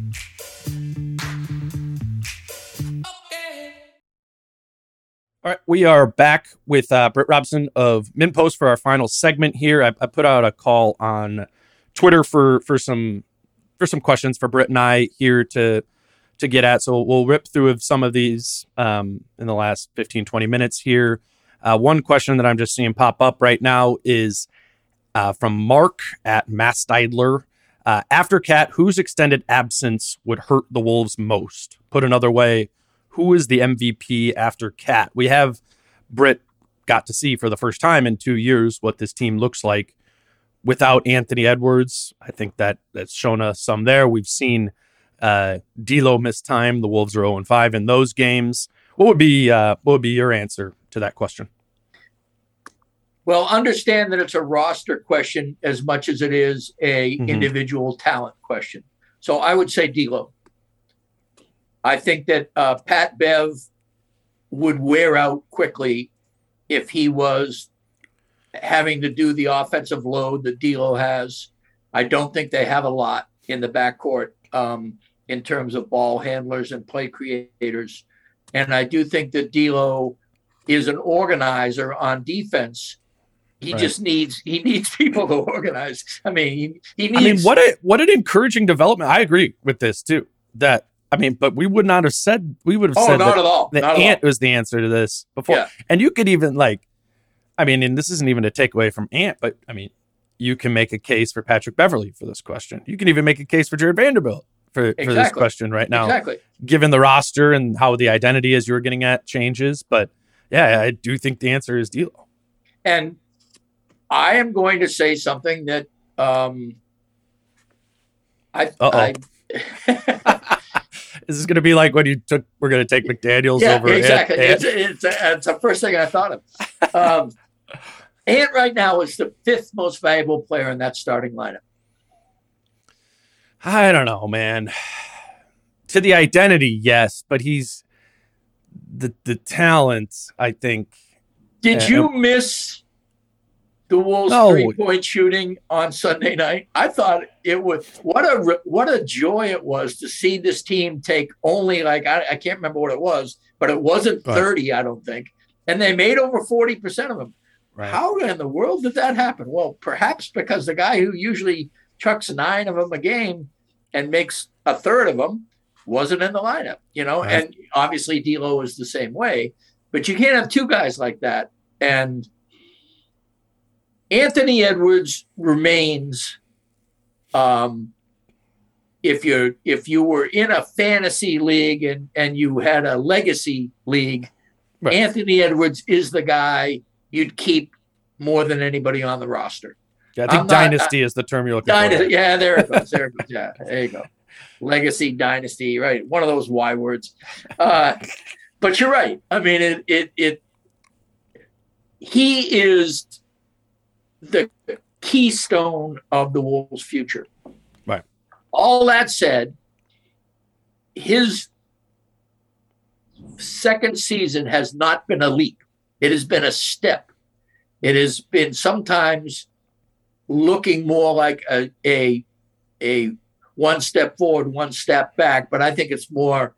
All right, we are back with uh, Britt Robson of MinnPost for our final segment here. I, I, put out a call on Twitter for for some for some questions for Britt and I here to to get at. So we'll rip through some of these um, in the last 15, 20 minutes here. Uh, one question that I'm just seeing pop up right now is uh, from Mark at Mastidler. Uh, after Cat, whose extended absence would hurt the Wolves most? Put another way, who is the MVP after Cat? We have Britt got to see for the first time in two years what this team looks like without Anthony Edwards. I think that that's shown us some there. We've seen uh, D'Lo miss time. The Wolves are 0 5 in those games. What would be uh, what would be your answer to that question? Well, understand that it's a roster question as much as it is a mm-hmm. individual talent question. So I would say D'Lo. I think that uh, Pat Bev would wear out quickly if he was having to do the offensive load that D'Lo has. I don't think they have a lot in the backcourt um, in terms of ball handlers and play creators, and I do think that D'Lo is an organizer on defense. He right. just needs he needs people to organize. I mean, he, he needs. I mean, what a what an encouraging development. I agree with this too. That I mean, but we would not have said we would have oh, said not at all. The not Ant was the answer to this before, yeah. and you could even like, I mean, and this isn't even a takeaway from Ant, but I mean, you can make a case for Patrick Beverley for this question. You can even make a case for Jarred Vanderbilt for, exactly. for this question right now. Exactly. Given the roster and how the identity as you were getting at changes, but yeah, I do think the answer is D'Lo. And I am going to say something that um, I, I Is this going to be like when you took? We're going to take McDaniels yeah, over. Exactly. Ant, it's, it's, it's, the first thing I thought of. Um, Ant right now is the fifth most valuable player in that starting lineup. I don't know, man. To the identity, yes, but he's the the talent. I think. Did uh, you miss the Wolves no. three point shooting on Sunday night. I thought it was what a what a joy it was to see this team take only like I, I can't remember what it was, but it wasn't thirty, I don't think, and they made over forty percent of them. Right. How in the world did that happen? Well, perhaps because the guy who usually chucks nine of them a game and makes a third of them wasn't in the lineup, you know. Right. And obviously, D'Lo is the same way, but you can't have two guys like that and Anthony Edwards remains. Um, if you're if you were in a fantasy league and and you had a legacy league, right. Anthony Edwards is the guy you'd keep more than anybody on the roster. Yeah, I think I'm dynasty not, is the term you're looking dynasty, for. Yeah, there it goes. There it goes. Yeah, there you go. Legacy, dynasty, right? One of those Y words. Uh, but you're right. I mean, it it it. He is the keystone of the Wolves' future. Right. All that said, his second season has not been a leap. It has been a step. It has been sometimes looking more like a a, a one step forward, one step back. But I think it's more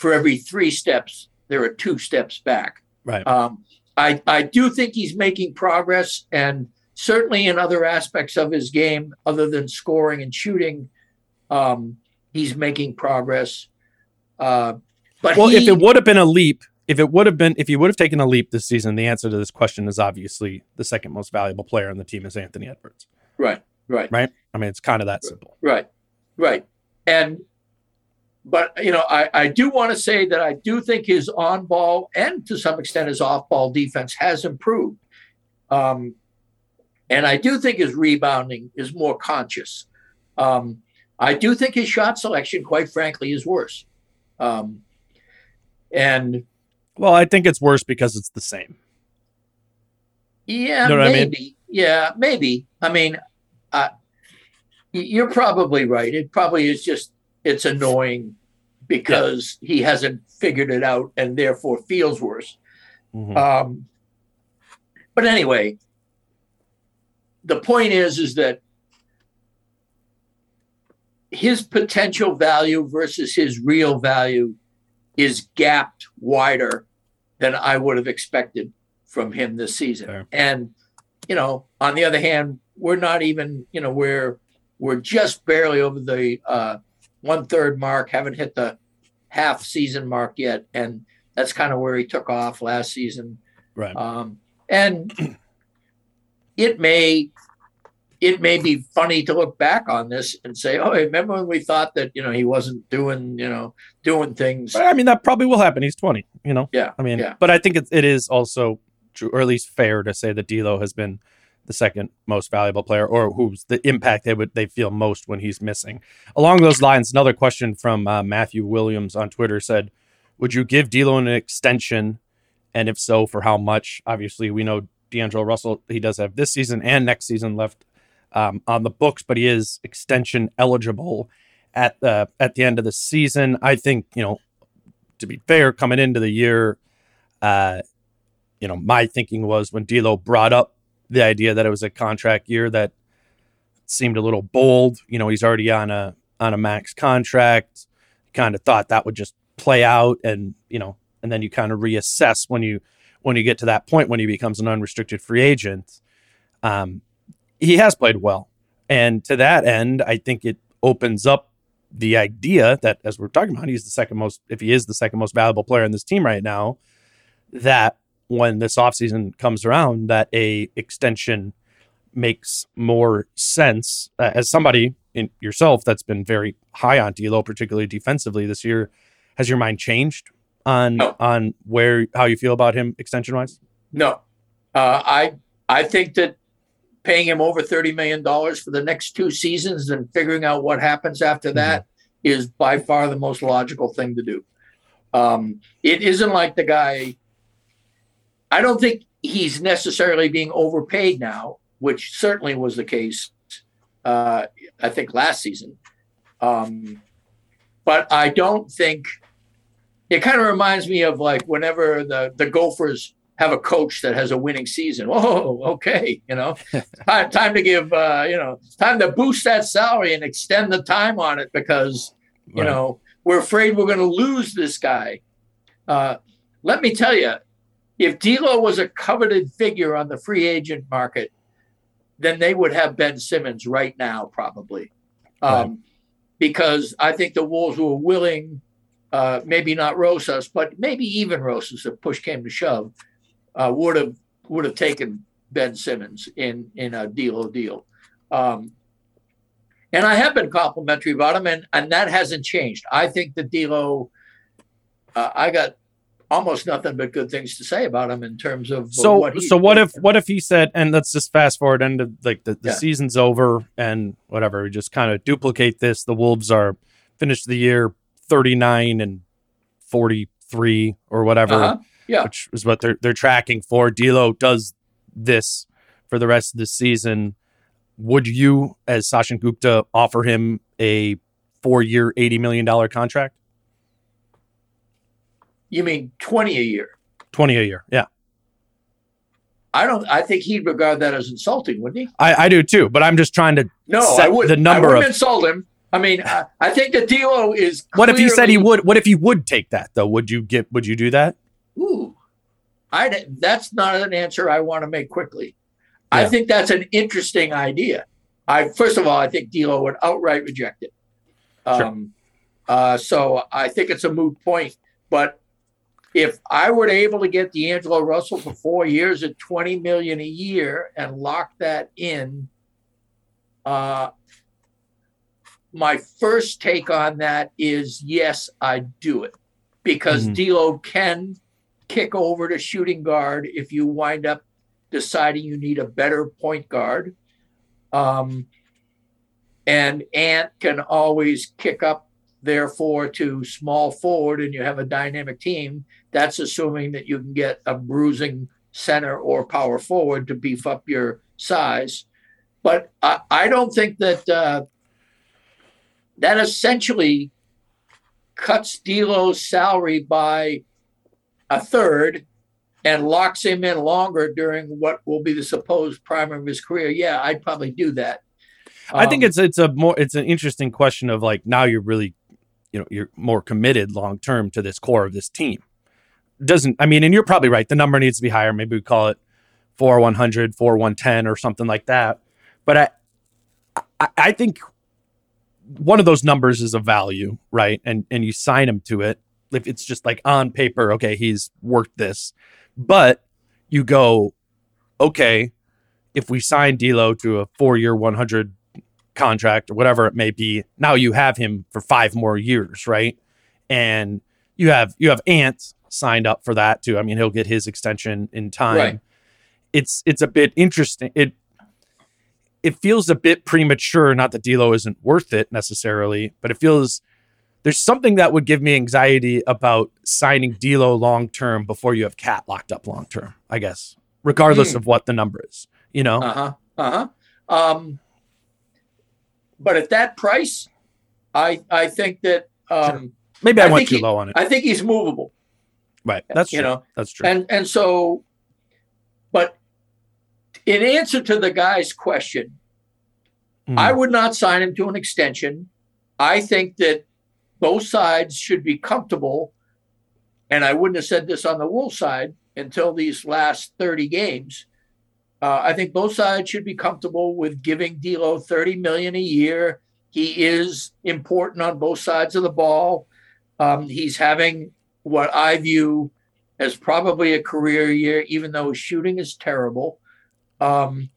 for every three steps, there are two steps back. Right. Um, I, I do think he's making progress, and certainly in other aspects of his game, other than scoring and shooting, um, he's making progress. Uh, but well, he, if it would have been a leap, if it would have been, if he would have taken a leap this season, the answer to this question is obviously the second most valuable player on the team is Anthony Edwards. Right. Right. Right. I mean, it's kind of that simple. Right. Right. And but you know, I, I do want to say that I do think his on ball and to some extent his off ball defense has improved. Um, and I do think his rebounding is more conscious. Um, I do think his shot selection, quite frankly, is worse. Um, and well, I think it's worse because it's the same. Yeah, you know maybe. I mean? Yeah, maybe. I mean, uh, you're probably right. It probably is just it's annoying because yeah. he hasn't figured it out and therefore feels worse. Mm-hmm. Um, but anyway, the point is is that his potential value versus his real value is gapped wider than I would have expected from him this season. Fair. And you know, on the other hand, we're not even you know we're we're just barely over the uh, one third mark, haven't hit the half season mark yet, and that's kind of where he took off last season. Right. Um, and it may it may be funny to look back on this and say, "Oh, remember when we thought that you know he wasn't doing you know doing things?" But, I mean, that probably will happen. He's twenty, you know. Yeah. I mean, yeah. but I think it, it is also true, or at least fair to say that D'Lo has been the second most valuable player, or who's the impact they would they feel most when he's missing. Along those lines, another question from uh, Matthew Williams on Twitter said, "Would you give D'Lo an extension, and if so, for how much?" Obviously, we know D'Angelo Russell he does have this season and next season left um, on the books, but he is extension eligible at the at the end of the season. I think you know, to be fair, coming into the year, uh, you know, my thinking was when D'Lo brought up the idea that it was a contract year that seemed a little bold. You know, he's already on a on a max contract. Kind of thought that would just play out, and you know, and then you kind of reassess when you when you get to that point when he becomes an unrestricted free agent. Um, he has played well. And to that end, I think it opens up the idea that, as we're talking about, he's the second most, if he is the second most valuable player in this team right now, that when this offseason comes around, that a extension makes more sense. Uh, as somebody in yourself that's been very high on D'Lo, particularly defensively this year, has your mind changed on no. on where how you feel about him extension wise? No, uh, I I think that paying him over $30 million for the next two seasons and figuring out what happens after mm-hmm. that is by far the most logical thing to do. Um, it isn't like the guy, I don't think he's necessarily being overpaid now, which certainly was the case, uh, I think, last season. Um, but I don't think it kind of reminds me of like whenever the, the Gophers have a coach that has a winning season. Oh, okay, you know, time, time to give, uh, you know, time to boost that salary and extend the time on it because, you right. know, we're afraid we're going to lose this guy. Uh, let me tell you, if D'Lo was a coveted figure on the free agent market, then they would have Ben Simmons right now, probably, um, right. because I think the Wolves were willing, uh, maybe not Rosas, but maybe even Rosas if push came to shove uh, would have would have taken Ben Simmons in in a deal deal. Um, and I have been complimentary about him, and, and that hasn't changed. I think the D'Lo, uh, I got almost nothing but good things to say about him in terms of so what so what if what if he said and let's just fast forward into like the, the yeah. season's over and whatever we just kind of duplicate this the wolves are finished the year 39 and 43 or whatever uh-huh yeah. which is what they're they're tracking for. D'Lo does this for the rest of the season. Would you, as Sachin Gupta, offer him a four-year, eighty million dollar contract? You mean twenty a year? Twenty a year, yeah. I don't. I think he'd regard that as insulting, wouldn't he? I, I do too, but I'm just trying to no. I would the number I wouldn't of insult him. I mean, I, I think the D'Lo is. What if he said he would? What if he would take that though? Would you get? Would you do that? Ooh, I that's not an answer I want to make quickly. Yeah. I think that's an interesting idea. I first of all, I think D'Lo would outright reject it. Sure. Um, uh, so I think it's a moot point. But if I were able to get D'Angelo Russell for four years at twenty million a year and lock that in, Uh, my first take on that is yes, I'd do it because Mhm. D'Lo can kick over to shooting guard if you wind up deciding you need a better point guard. Um, and Ant can always kick up, therefore, to small forward, and you have a dynamic team. That's assuming that you can get a bruising center or power forward to beef up your size. But I, I don't think that uh, that essentially cuts D'Lo's salary by a third and locks him in longer during what will be the supposed prime of his career. Yeah, I'd probably do that. I think Um, it's it's a more it's an interesting question of like now you're really, you know, you're more committed long term to this core of this team. Doesn't I mean, and you're probably right. The number needs to be higher. Maybe we call it four one hundred, four one ten, or something like that. But I, I, think one of those numbers is a value, right? And and you sign him to it. If it's just like on paper, okay, he's worked this. But you go, okay, if we sign D'Lo to a four-year, one hundred contract or whatever it may be, now you have him for five more years, right? And you have you have Ant signed up for that too. I mean, he'll get his extension in time. Right. It's it's a bit interesting. It it feels a bit premature. Not that D'Lo isn't worth it necessarily, but it feels there's something that would give me anxiety about signing D'Lo long term before you have Cat locked up long term. I guess, regardless Hmm. of what the number is. You know, Uh huh. Uh huh. Um, but at that price, I I think that um, maybe I, I went too he- low on it. I think he's movable. Right, that's you true. know, that's true. And and so, but in answer to the guy's question, Mm. I would not sign him to an extension. I think that both sides should be comfortable, and I wouldn't have said this on the Wolf side until these last 30 games. Uh, I think both sides should be comfortable with giving D'Lo 30 million a year. He is important on both sides of the ball. Um, he's having what I view as probably a career year, even though his shooting is terrible. Um,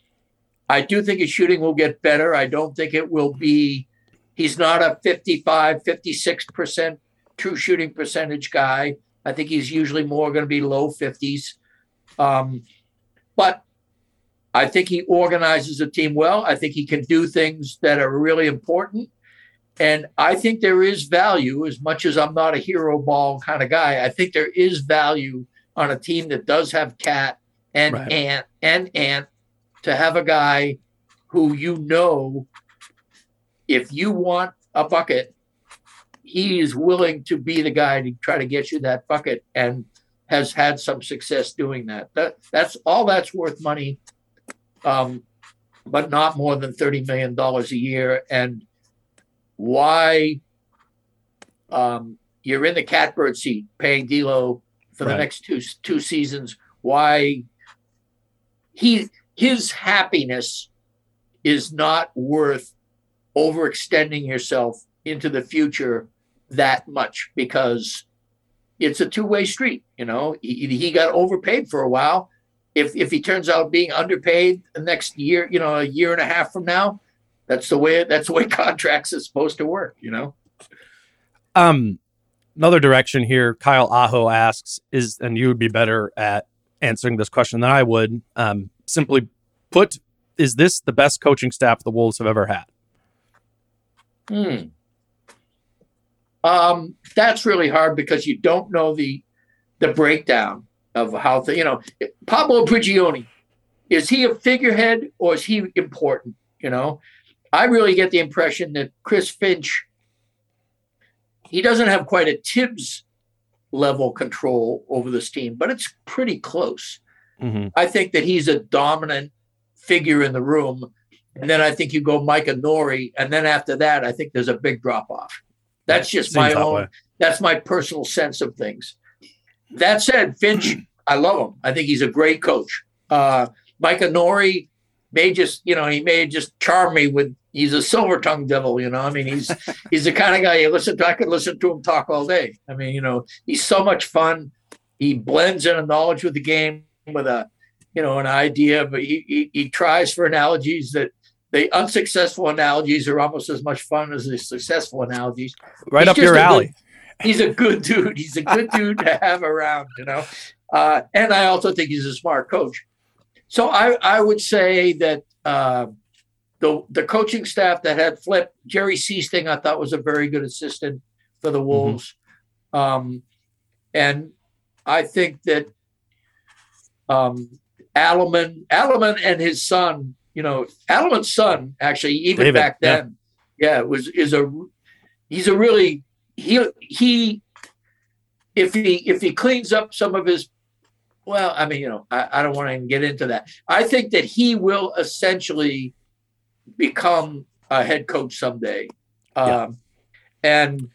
I do think his shooting will get better. I don't think it will be, he's not a 55, 56% true shooting percentage guy. I think he's usually more going to be low 50s. Um, but I think he organizes a team well. I think he can do things that are really important. And I think there is value, as much as I'm not a hero ball kind of guy. I think there is value on a team that does have Cat and Right. Ant and Ant to have a guy who you know, if you want a bucket, he is willing to be the guy to try to get you that bucket and has had some success doing that. That that's all that's worth money, um, but not more than thirty million dollars a year. And why um, you're in the catbird seat paying D'Lo for the next two two seasons? Why he his happiness is not worth overextending yourself into the future that much because it's a two-way street you know? He, he got overpaid for a while. If if he turns out being underpaid the next year you know a year and a half from now that's the way that's the way contracts is supposed to work you know Um, another direction here. Kyle Aho asks is, and you would be better at answering this question than I would. Um, simply put, is this the best coaching staff the Wolves have ever had? Hmm. Um, that's really hard because you don't know the the breakdown of how the you know Pablo Prigioni is he a figurehead or is he important? You know, I really get the impression that Chris Finch he doesn't have quite a Thibs level control over this team, but it's pretty close. Mm-hmm. I think that he's a dominant figure in the room. And then I think you go Micah Nori. And then after that, I think there's a big drop off. That's just Seems my own, way. that's my personal sense of things. That said, Finch, I love him. I think he's a great coach. Uh, Micah Nori may just, you know, he may just charm me with, he's a silver tongue devil, you know. I mean, he's, he's the kind of guy you listen to, I could listen to him talk all day. I mean, you know, he's so much fun. He blends in a knowledge with the game with a, you know, an idea, but he, he, he tries for analogies that the unsuccessful analogies are almost as much fun as the successful analogies. Right He's up your alley. good- he's a good dude. He's a good dude to have around, you know. Uh, and I also think he's a smart coach. So I, I would say that uh, the the coaching staff that had flipped Jerry Sichting, I thought was a very good assistant for the Wolves. Um, and I think that um, Alleman, Alleman and his son, you know, Alleman's son, actually, even David, back yeah. then, yeah, was is a he's a really he he if he if he cleans up some of his well, I mean, you know, I, I don't want to get into that. I think that he will essentially become a head coach someday. Yeah. Um, and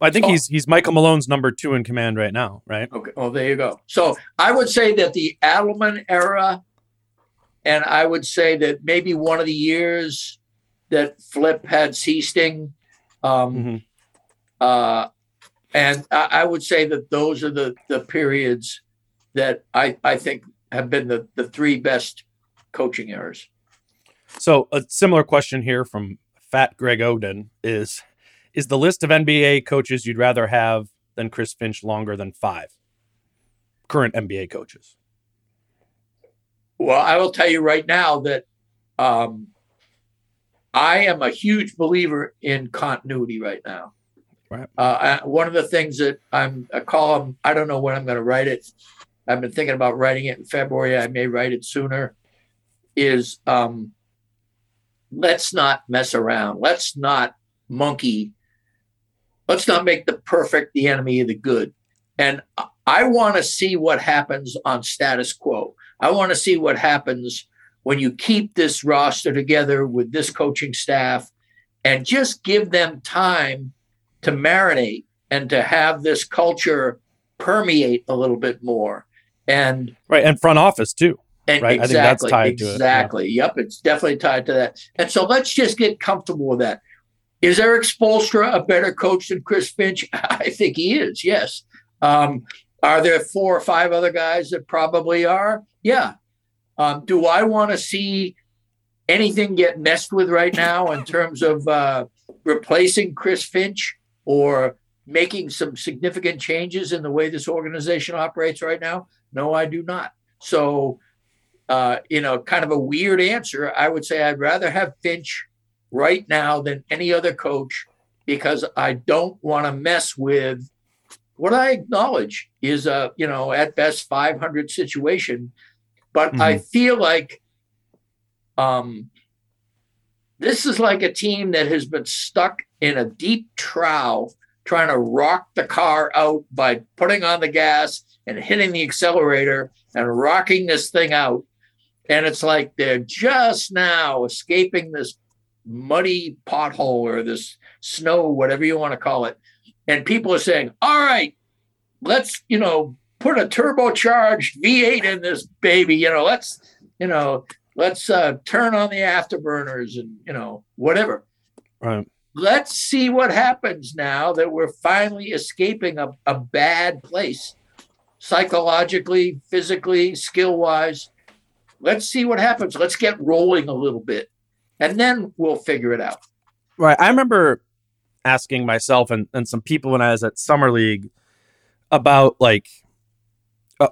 I think Oh. he's he's Michael Malone's number two in command right now, right? Okay. Oh, there you go. So I would say that the Adelman era, and I would say that maybe one of the years that Flip had Sichting, um, Mhm. uh, and I, I would say that those are the the periods that I I think have been the the three best coaching eras. So a similar question here from Fat Greg Oden is is the list of NBA coaches you'd rather have than Chris Finch longer than five? Current NBA coaches. Well, I will tell you right now that um, I am a huge believer in continuity right now. Right. Uh, I, one of the things that I'm a column, I don't know when I'm going to write it. I've been thinking about writing it in February. I may write it sooner. Is um, let's not mess around. Let's not monkey. Let's not make the perfect the enemy of the good. And I- want to see what happens on status quo. I want to see what happens when you keep this roster together with this coaching staff and just give them time to marinate and to have this culture permeate a little bit more. And Right. And front office too. and Right, I think that's exactly, to it, yeah. exactly. Yep, it's definitely tied to that. And so let's just get comfortable with that. Is Erik Spoelstra a better coach than Chris Finch? I think he is. Yes. Um, are there four or five other guys that probably are? Yeah. Um, do I want to see anything get messed with right now in terms of uh, replacing Chris Finch or making some significant changes in the way this organization operates right now? No, I do not. So, uh, you know, kind of a weird answer. I would say I'd rather have Finch right now than any other coach because I don't want to mess with what I acknowledge is a, you know, at best 500 situation. But I feel like um, this is like a team that has been stuck in a deep trough trying to rock the car out by putting on the gas and hitting the accelerator and rocking this thing out. And it's like they're just now escaping this muddy pothole or this snow, whatever you want to call it. And people are saying, all right, let's, you know, put a turbocharged V8 in this baby. You know, let's, you know, let's uh, turn on the afterburners and, you know, whatever Right. let's see what happens now that we're finally escaping a, a bad place psychologically, physically, skill wise. Let's see what happens. Let's get rolling a little bit and then we'll figure it out. Right. I remember asking myself and, and some people when I was at Summer League about like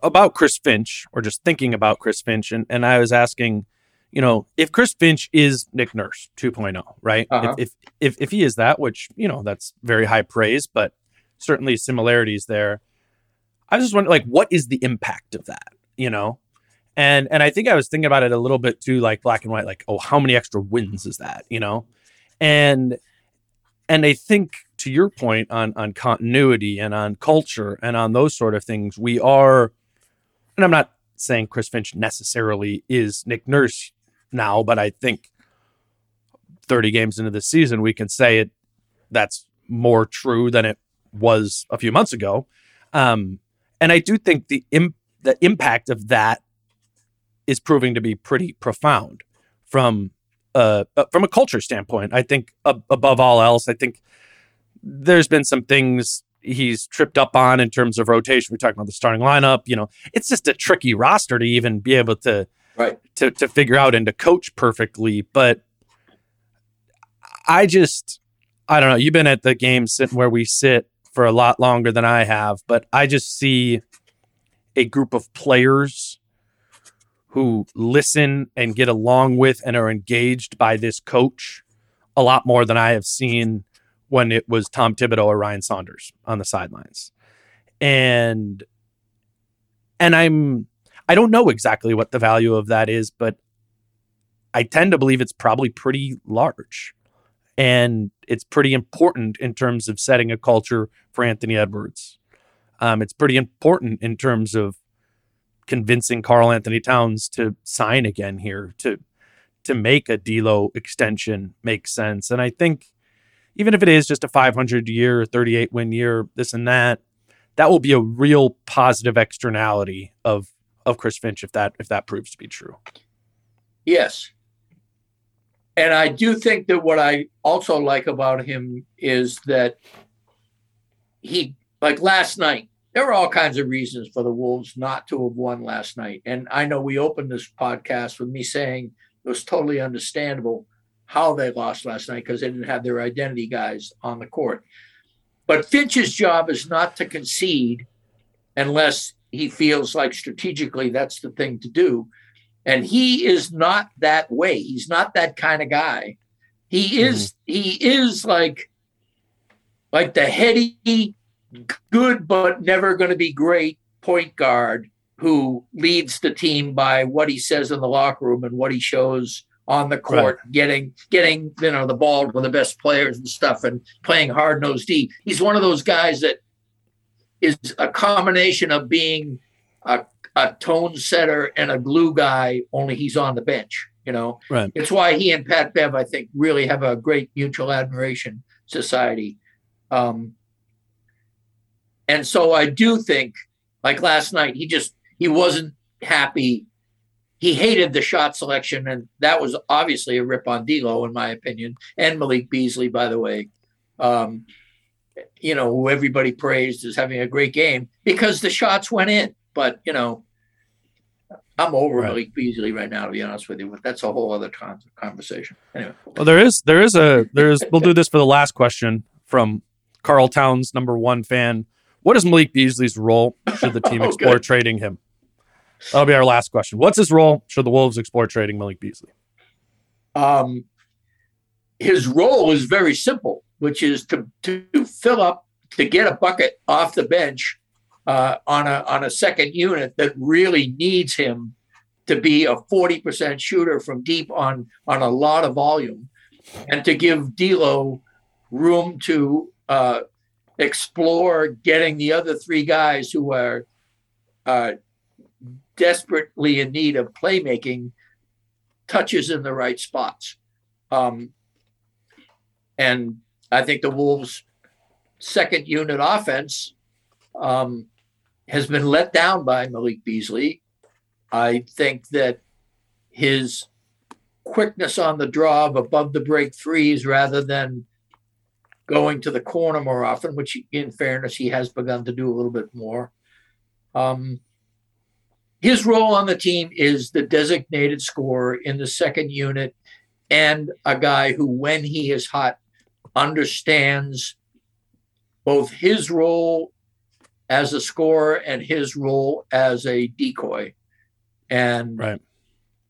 about Chris Finch or just thinking about Chris Finch and, and I was asking, you know, if Chris Finch is Nick Nurse 2.0, right? Uh-huh. If, if if if he is that, which, you know, that's very high praise, but certainly similarities there. I was just wondering like what is the impact of that, you know? And and I think I was thinking about it a little bit too, like black and white, like, oh, how many extra wins is that, you know? And and I think to your point on on continuity and on culture and on those sort of things, we are and I'm not saying Chris Finch necessarily is Nick Nurse now, but I think 30 games into the season, we can say it that's more true than it was a few months ago. Um, and I do think the Im- the impact of that is proving to be pretty profound from uh, uh, from a culture standpoint. I think ab- above all else, I think there's been some things he's tripped up on in terms of rotation. We're talking about the starting lineup. You know, it's just a tricky roster to even be able to Right. to to figure out and to coach perfectly. But I just, I don't know. You've been at the game sitting where we sit for a lot longer than I have, but I just see a group of players who listen and get along with and are engaged by this coach a lot more than I have seen when it was Tom Thibodeau or Ryan Saunders on the sidelines. And and I'm I don't know exactly what the value of that is, but I tend to believe it's probably pretty large. And it's pretty important in terms of setting a culture for Anthony Edwards. Um, it's pretty important in terms of convincing Karl-Anthony Towns to sign again here to to make a D'Lo extension make sense. And I think even if it is just a 500 year, 38 win year, this and that, that will be a real positive externality of of Chris Finch if that if that proves to be true. Yes. And I do think that what I also like about him is that he like last night, there were all kinds of reasons for the Wolves not to have won last night. And I know we opened this podcast with me saying it was totally understandable how they lost last night because they didn't have their identity guys on the court. But Finch's job is not to concede unless he feels like strategically that's the thing to do. And he is not that way. He's not that kind of guy. He is mm-hmm. he is like like the heady, good but never going to be great point guard who leads the team by what he says in the locker room and what he shows on the court, right. getting getting you know the ball with the best players and stuff, and playing hard nosed D. He's one of those guys that is a combination of being a, a tone setter and a glue guy. Only he's on the bench. You know, right. it's why he and Pat Bev, I think, really have a great mutual admiration society. Um, and so I do think, like last night, he just he wasn't happy he hated the shot selection, and that was obviously a rip on D'Lo, in my opinion, and Malik Beasley, by the way. Um, you know, who everybody praised as having a great game because the shots went in. But you know, I'm over right. Malik Beasley right now, to be honest with you. But that's a whole other con- conversation. Anyway. Well, there is there is a there is. we'll do this for the last question from Karl Towns, number one fan. What is Malik Beasley's role should the team oh, explore good. trading him? That'll be our last question. What's his role? Should the Wolves explore trading Malik Beasley? Um, his role is very simple, which is to to fill up to get a bucket off the bench uh, on a on a second unit that really needs him to be a 40% shooter from deep on on a lot of volume and to give D'Lo room to uh, explore getting the other three guys who are uh, desperately in need of playmaking touches in the right spots. Um, and I think the Wolves' second unit offense um, has been let down by Malik Beasley. I think that his quickness on the draw of above the break threes rather than going to the corner more often, which in fairness, he has begun to do a little bit more. Um, his role on the team is the designated scorer in the second unit and a guy who, when he is hot, understands both his role as a scorer and his role as a decoy. And right.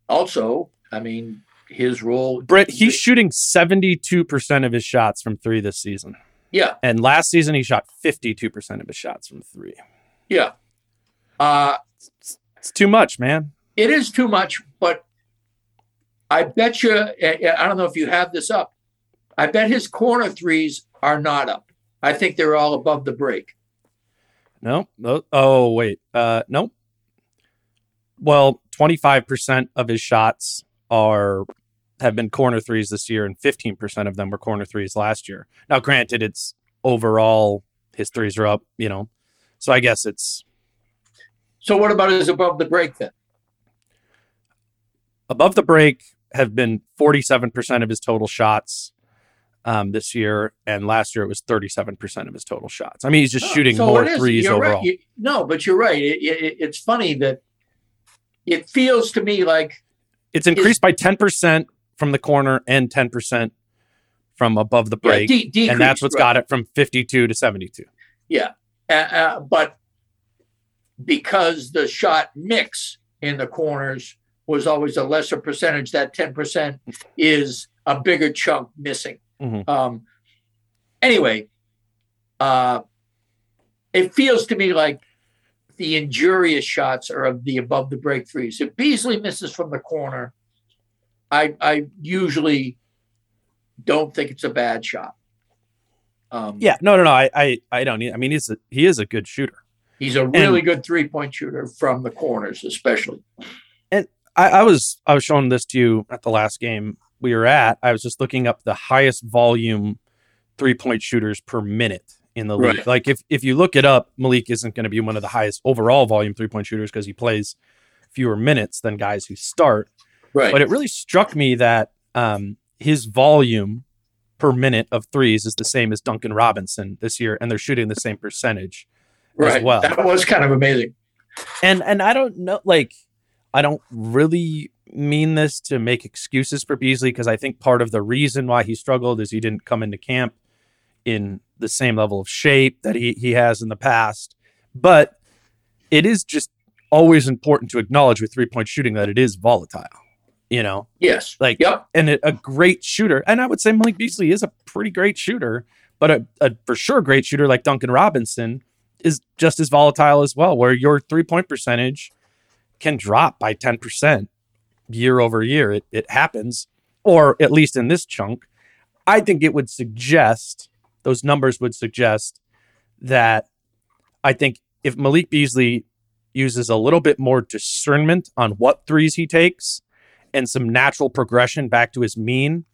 also, I mean, his role. Britt, he's shooting 72% of his shots from three this season. Yeah. And last season, he shot 52% of his shots from three. Yeah. Uh, it's too much, man. It is too much, but I bet you, I don't know if you have this up. I bet his corner threes are not up. I think they're all above the break. No. Oh, wait. Uh, nope. Well, 25% of his shots are have been corner threes this year, and 15% of them were corner threes last year. Now, granted, it's overall his threes are up, you know. So I guess it's so what about his above the break then? Above the break have been 47% of his total shots um, this year, and last year it was 37% of his total shots. I mean, he's just oh, shooting so more threes you're overall. Right. You, no, but you're right. It, it, it's funny that it feels to me like it's increased by 10% from the corner and 10% from above the Yeah, break, de- decrease, and that's what's right. got it from 52 to 72. Yeah. Uh, uh, but because the shot mix in the corners was always a lesser percentage, that 10% is a bigger chunk missing. Mhm. Um, anyway, uh, it feels to me like the injurious shots are of the above the break threes. If Beasley misses from the corner, I, I usually don't think it's a bad shot. Um, Yeah, no, no, no. I, I, I don't need. I mean, he's a, he is a good shooter. He's a really good three point shooter from the corners, especially. And I, I was I was showing this to you at the last game we were at. I was just looking up the highest volume three point shooters per minute in the league. Right. Like if if you look it up, Malik isn't going to be one of the highest overall volume three point shooters because he plays fewer minutes than guys who start. Right. But it really struck me that um, his volume per minute of threes is the same as Duncan Robinson this year, and they're shooting the same percentage right. as well. That was kind of amazing. and and I don't know, like I don't really mean this to make excuses for Beasley because I think part of the reason why he struggled is he didn't come into camp in the same level of shape that he he has in the past. But it is just always important to acknowledge with three point shooting that it is volatile. You know, Yes. like Yep. and a great shooter. And I would say Malik Beasley is a pretty great shooter, but a, a for sure great shooter like Duncan Robinson is just as volatile as well, where your three point percentage can drop by 10% year over year. It, it happens, or at least in this chunk. I think it would suggest, those numbers would suggest that I think if Malik Beasley uses a little bit more discernment on what threes he takes and some natural progression back to his mean,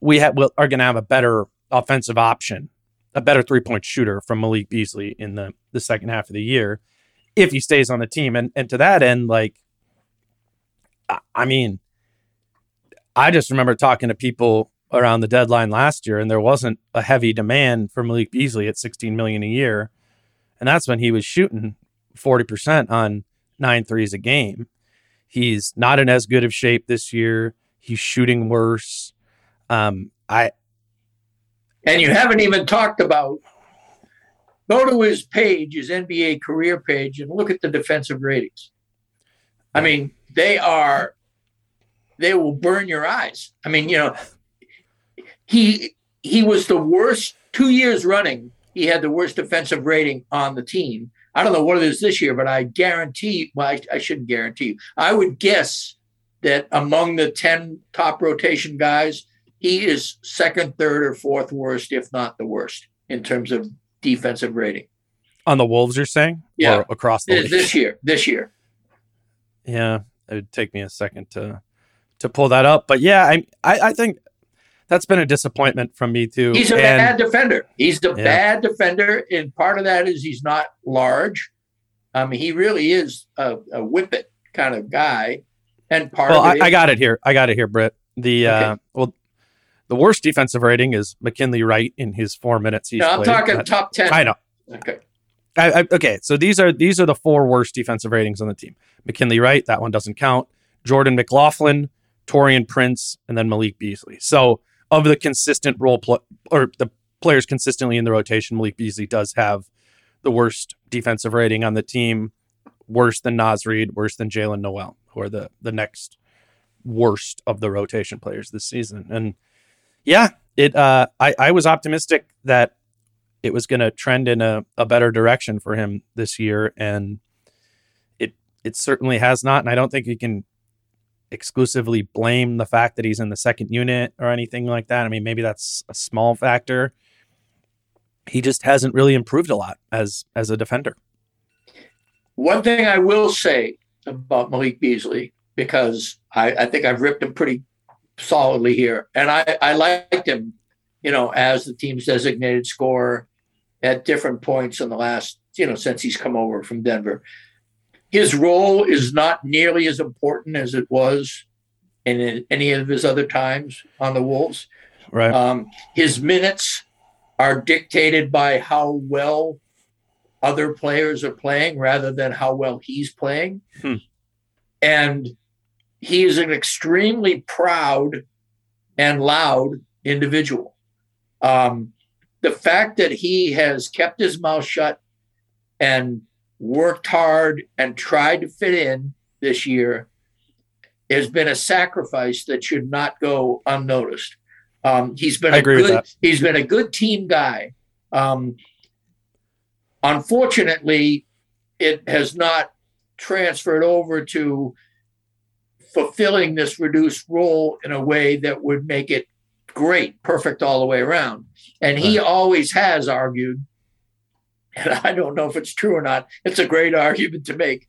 we we are going to have a better offensive option, a better three point shooter from Malik Beasley in the, the second half of the year if he stays on the team. And and to that end, like, I, mean, I just remember talking to people around the deadline last year, and there wasn't a heavy demand for Malik Beasley at 16 million a year, and that's when he was shooting 40 percent on nine threes a game. He's not in as good of shape this year. He's shooting worse. Um, I And you haven't even talked about go to his page, his NBA career page, and look at the defensive ratings. I mean, they are they will burn your eyes. I mean, you know, he he was the worst two years running. He had the worst defensive rating on the team. I don't know what it is this year, but I guarantee. Well, I, I shouldn't guarantee you. I would guess that among the ten top rotation guys, he is second, third, or fourth worst, if not the worst, in terms of defensive rating on the Wolves, you're saying, Yeah. or across the this, league. this year. This year, Yeah, it would take me a second to to pull that up, but yeah, I I, I think that's been a disappointment from me too. he's a And- bad defender. He's the Yeah. bad defender, and part of that is he's not large. I mean, he really is a, a whippet kind of guy, and part well, of I, it I got it here. I got it here, Britt. The uh, well, the worst defensive rating is McKinley Wright in his four minutes he's No, I'm played. talking Uh, top ten. I know. Okay, I, I, okay, so these are these are the four worst defensive ratings on the team. McKinley Wright, that one doesn't count. Jordan McLaughlin, Taurean Prince, and then Malik Beasley. So of the consistent role pl- or the players consistently in the rotation, Malik Beasley does have the worst defensive rating on the team, worse than Naz Reid, worse than Jaylen Nowell, who are the the next worst of the rotation players this season. And yeah, it uh I, I was optimistic that it was going to trend in a, a better direction for him this year and it it certainly has not and i don't think you can exclusively blame the fact that he's in the second unit or anything like that. I mean maybe that's a small factor. He just hasn't really improved a lot as as a defender. One thing I will say about Malik Beasley, because I, I think I've ripped him pretty solidly here, and I, I liked him, you know, as the team's designated scorer at different points in the last, you know, since he's come over from Denver. His role is not nearly as important as it was in any of his other times on the Wolves. right Um, his minutes are dictated by how well other players are playing rather than how well he's playing. Hmm. And he is an extremely proud and loud individual. Um, the fact that he has kept his mouth shut and worked hard and tried to fit in this year has been a sacrifice that should not go unnoticed. Um, he's been I a good he's been a good team guy. Um, unfortunately, it has not transferred over to fulfilling this reduced role in a way that would make it great, perfect all the way around. And he always has argued, and I don't know if it's true or not, it's a great argument to make,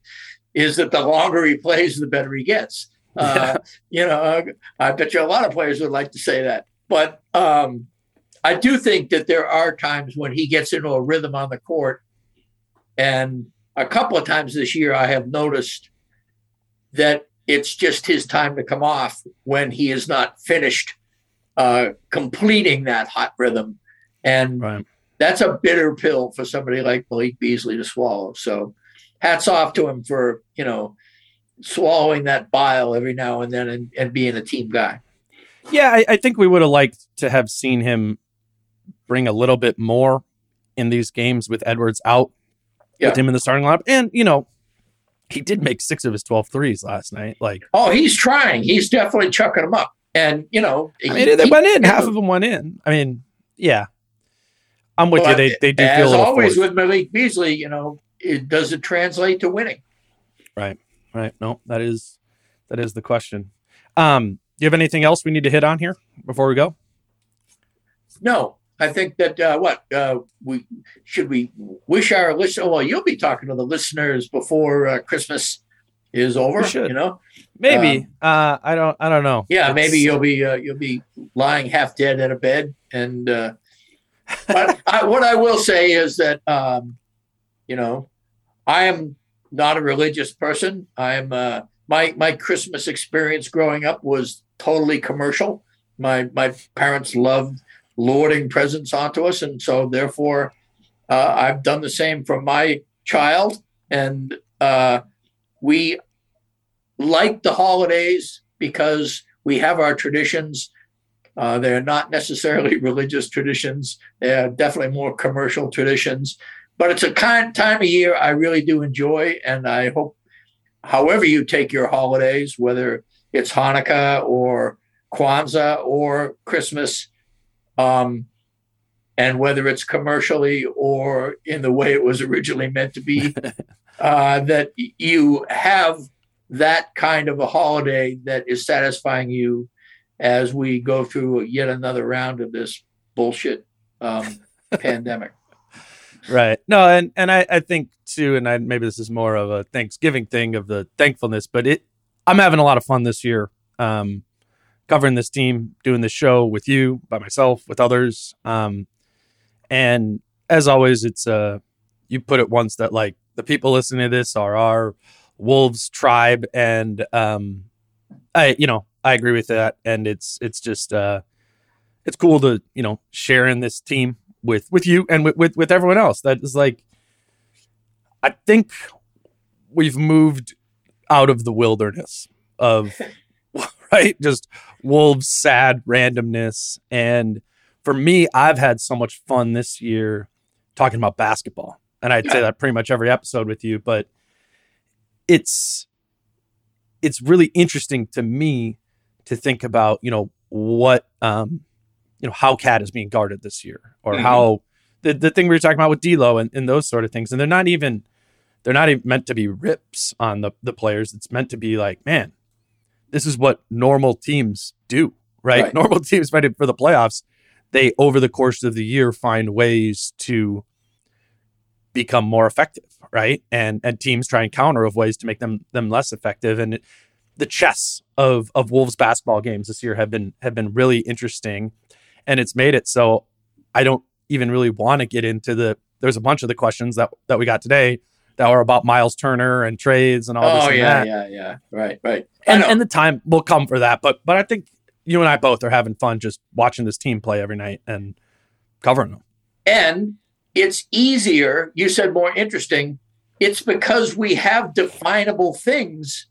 is that the longer he plays, the better he gets. Uh, you know, I bet you a lot of players would like to say that. But um, I do think that there are times when he gets into a rhythm on the court. And a couple of times this year, I have noticed that it's just his time to come off when he is not finished uh, completing that hot rhythm. And Right. that's a bitter pill for somebody like Malik Beasley to swallow. So hats off to him for, you know, swallowing that bile every now and then and, and being a team guy. Yeah, I, I think we would have liked to have seen him bring a little bit more in these games with Edwards out, Yeah. with him in the starting lineup. And, you know, he did make six of his 12 threes last night. Like, Oh, he's trying. He's definitely chucking them up. And, you know, I mean, they went in, half of them went in. I mean, yeah. I'm with you. They, they do as feel a little always forced. with Malik Beasley, you know, it does it translate to winning? Right. Right. No, that is that is the question. Um, do you have anything else we need to hit on here before we go? No, I think that uh, what uh, we should we wish our listener. Well, you'll be talking to the listeners before uh, Christmas is over. You know, Maybe. uh, I don't. I don't know. Um, yeah, It's- maybe you'll be uh, you'll be lying half dead in a bed. And uh, but I, what I will say is that um, you know I am not a religious person. I'm uh, my my Christmas experience growing up was totally commercial. My my parents loved lording presents onto us, and so therefore uh, I've done the same for my child, and uh, we like the holidays because we have our traditions. Uh, they're not necessarily religious traditions. They're definitely more commercial traditions. But it's a kind time of year I really do enjoy, and I hope, however you take your holidays, whether it's Hanukkah or Kwanzaa or Christmas, um, and whether it's commercially or in the way it was originally meant to be, uh, that you have that kind of a holiday that is satisfying you as we go through yet another round of this bullshit um, pandemic. Right. No, and and I, I think too, and I maybe this is more of a Thanksgiving thing of the thankfulness, but it I'm having a lot of fun this year. Um covering this team, doing this show with you, by myself, with others. Um and as always, it's uh you put it once that like the people listening to this are our wolves tribe and um I you know, I agree with that. And it's it's just uh it's cool to, you know, share in this team with with you and with, with with everyone else. That is like I think we've moved out of the wilderness of right just wolves sad randomness and for me I've had so much fun this year talking about basketball and I'd say that pretty much every episode with you but it's it's really interesting to me to think about you know what um you know how KAT is being guarded this year or Mhm. how the, the thing we were talking about with D'Lo and, and those sort of things. And they're not even they're not even meant to be rips on the the players. It's meant to be like man this is what normal teams do right, Right. normal teams ready for the playoffs. They over the course of the year find ways to become more effective right? And and teams try and counter of ways to make them them less effective. And it, the chess of of wolves basketball games this year have been have been really interesting and it's made it so i don't even really want to get into the there's a bunch of the questions that that we got today that were about Myles Turner and trades and all this Oh yeah, that yeah, yeah. Right, right. And, and the time will come for that. But but I think you and I both are having fun just watching this team play every night and covering them. And it's easier. You said more interesting. It's because we have definable things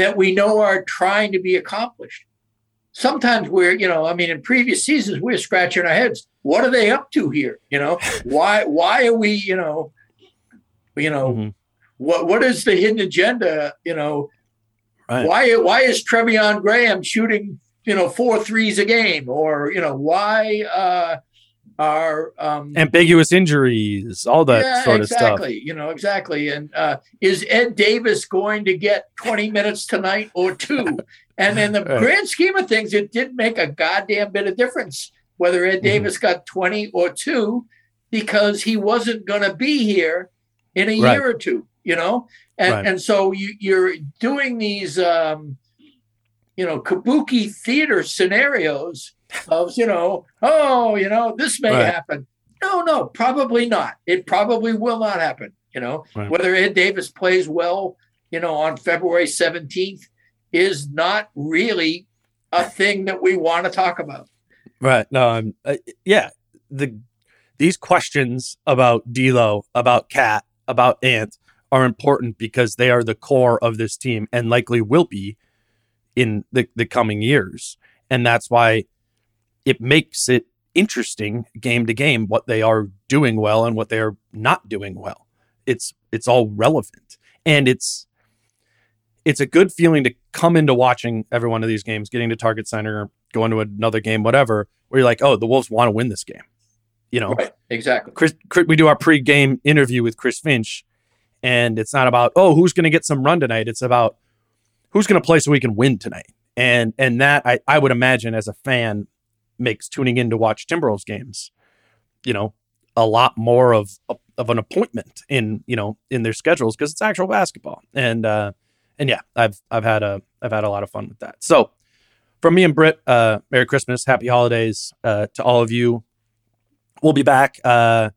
that we know are trying to be accomplished. sometimes we're, you know, I mean, in previous seasons, we're scratching our heads. What are they up to here? You know, why, why are we, you know, you know, mm-hmm. what, what is the hidden agenda? You know, right. why, why is Treveon Graham shooting, you know, four threes a game or, you know, why, uh, are um, ambiguous injuries, all that yeah, sort exactly, of stuff. Exactly, you know, exactly. And uh, is Ed Davis going to get 20 minutes tonight or two? And in the right. grand scheme of things, it didn't make a goddamn bit of difference whether Ed mm-hmm. Davis got 20 or two because he wasn't going to be here in a right. year or two, you know? And, right. and so you, you're doing these, um, you know, kabuki theater scenarios of, you know, oh, you know, this may happen. No, no, probably not. It probably will not happen. You know, whether Ed Davis plays well, you know, on February 17th is not really a thing that we want to talk about. Right. No, I'm, uh, yeah. The these questions about D'Lo, about KAT, about Ant are important because they are the core of this team and likely will be in the, the coming years. And that's why it makes it interesting game to game what they are doing well and what they are not doing well. It's it's all relevant. And it's it's a good feeling to come into watching every one of these games, getting to Target Center, going to another game, whatever, where you're like, oh, the Wolves want to win this game. You know, right, exactly. Chris, Chris, we do our pre-game interview with Chris Finch, and it's not about oh who's going to get some run tonight. It's about who's going to play so we can win tonight. And and that I I would imagine as a fan makes tuning in to watch Timberwolves games, you know, a lot more of of an appointment in you know in their schedules because it's actual basketball. And uh, and yeah, I've I've had a I've had a lot of fun with that. So from me and Britt, uh, Merry Christmas, Happy Holidays uh, to all of you. We'll be back uh,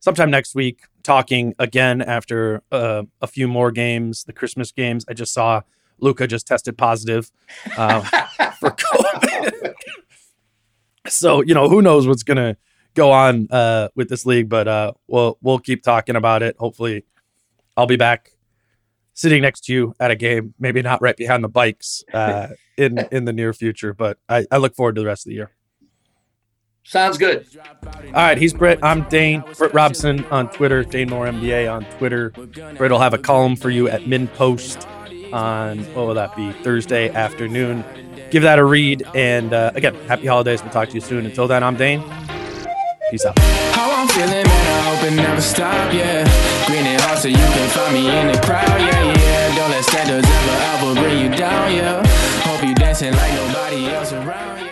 sometime next week talking again after uh, a few more games, the Christmas games. I just saw Luka just tested positive uh, for COVID. so you know who knows what's gonna go on uh, with this league, but uh, we'll we'll keep talking about it. Hopefully, I'll be back sitting next to you at a game, maybe not right behind the bikes uh, in in the near future. But I, I look forward to the rest of the year. Sounds good. All right, he's Britt. I'm Dane. Britt Robson on Twitter. Dane Moore NBA on Twitter. Britt will have a column for you at MinnPost on what will that be Thursday afternoon. Give that a read. And uh, again, happy holidays. We'll talk to you soon. Until then, I'm Dane. Peace out. How I'm feeling, man, I hope it never stop, yeah. Green and so you can find me in the crowd, yeah, yeah. Don't let standards ever, ever bring you down, yeah. Hope you dancing like nobody else around, yeah.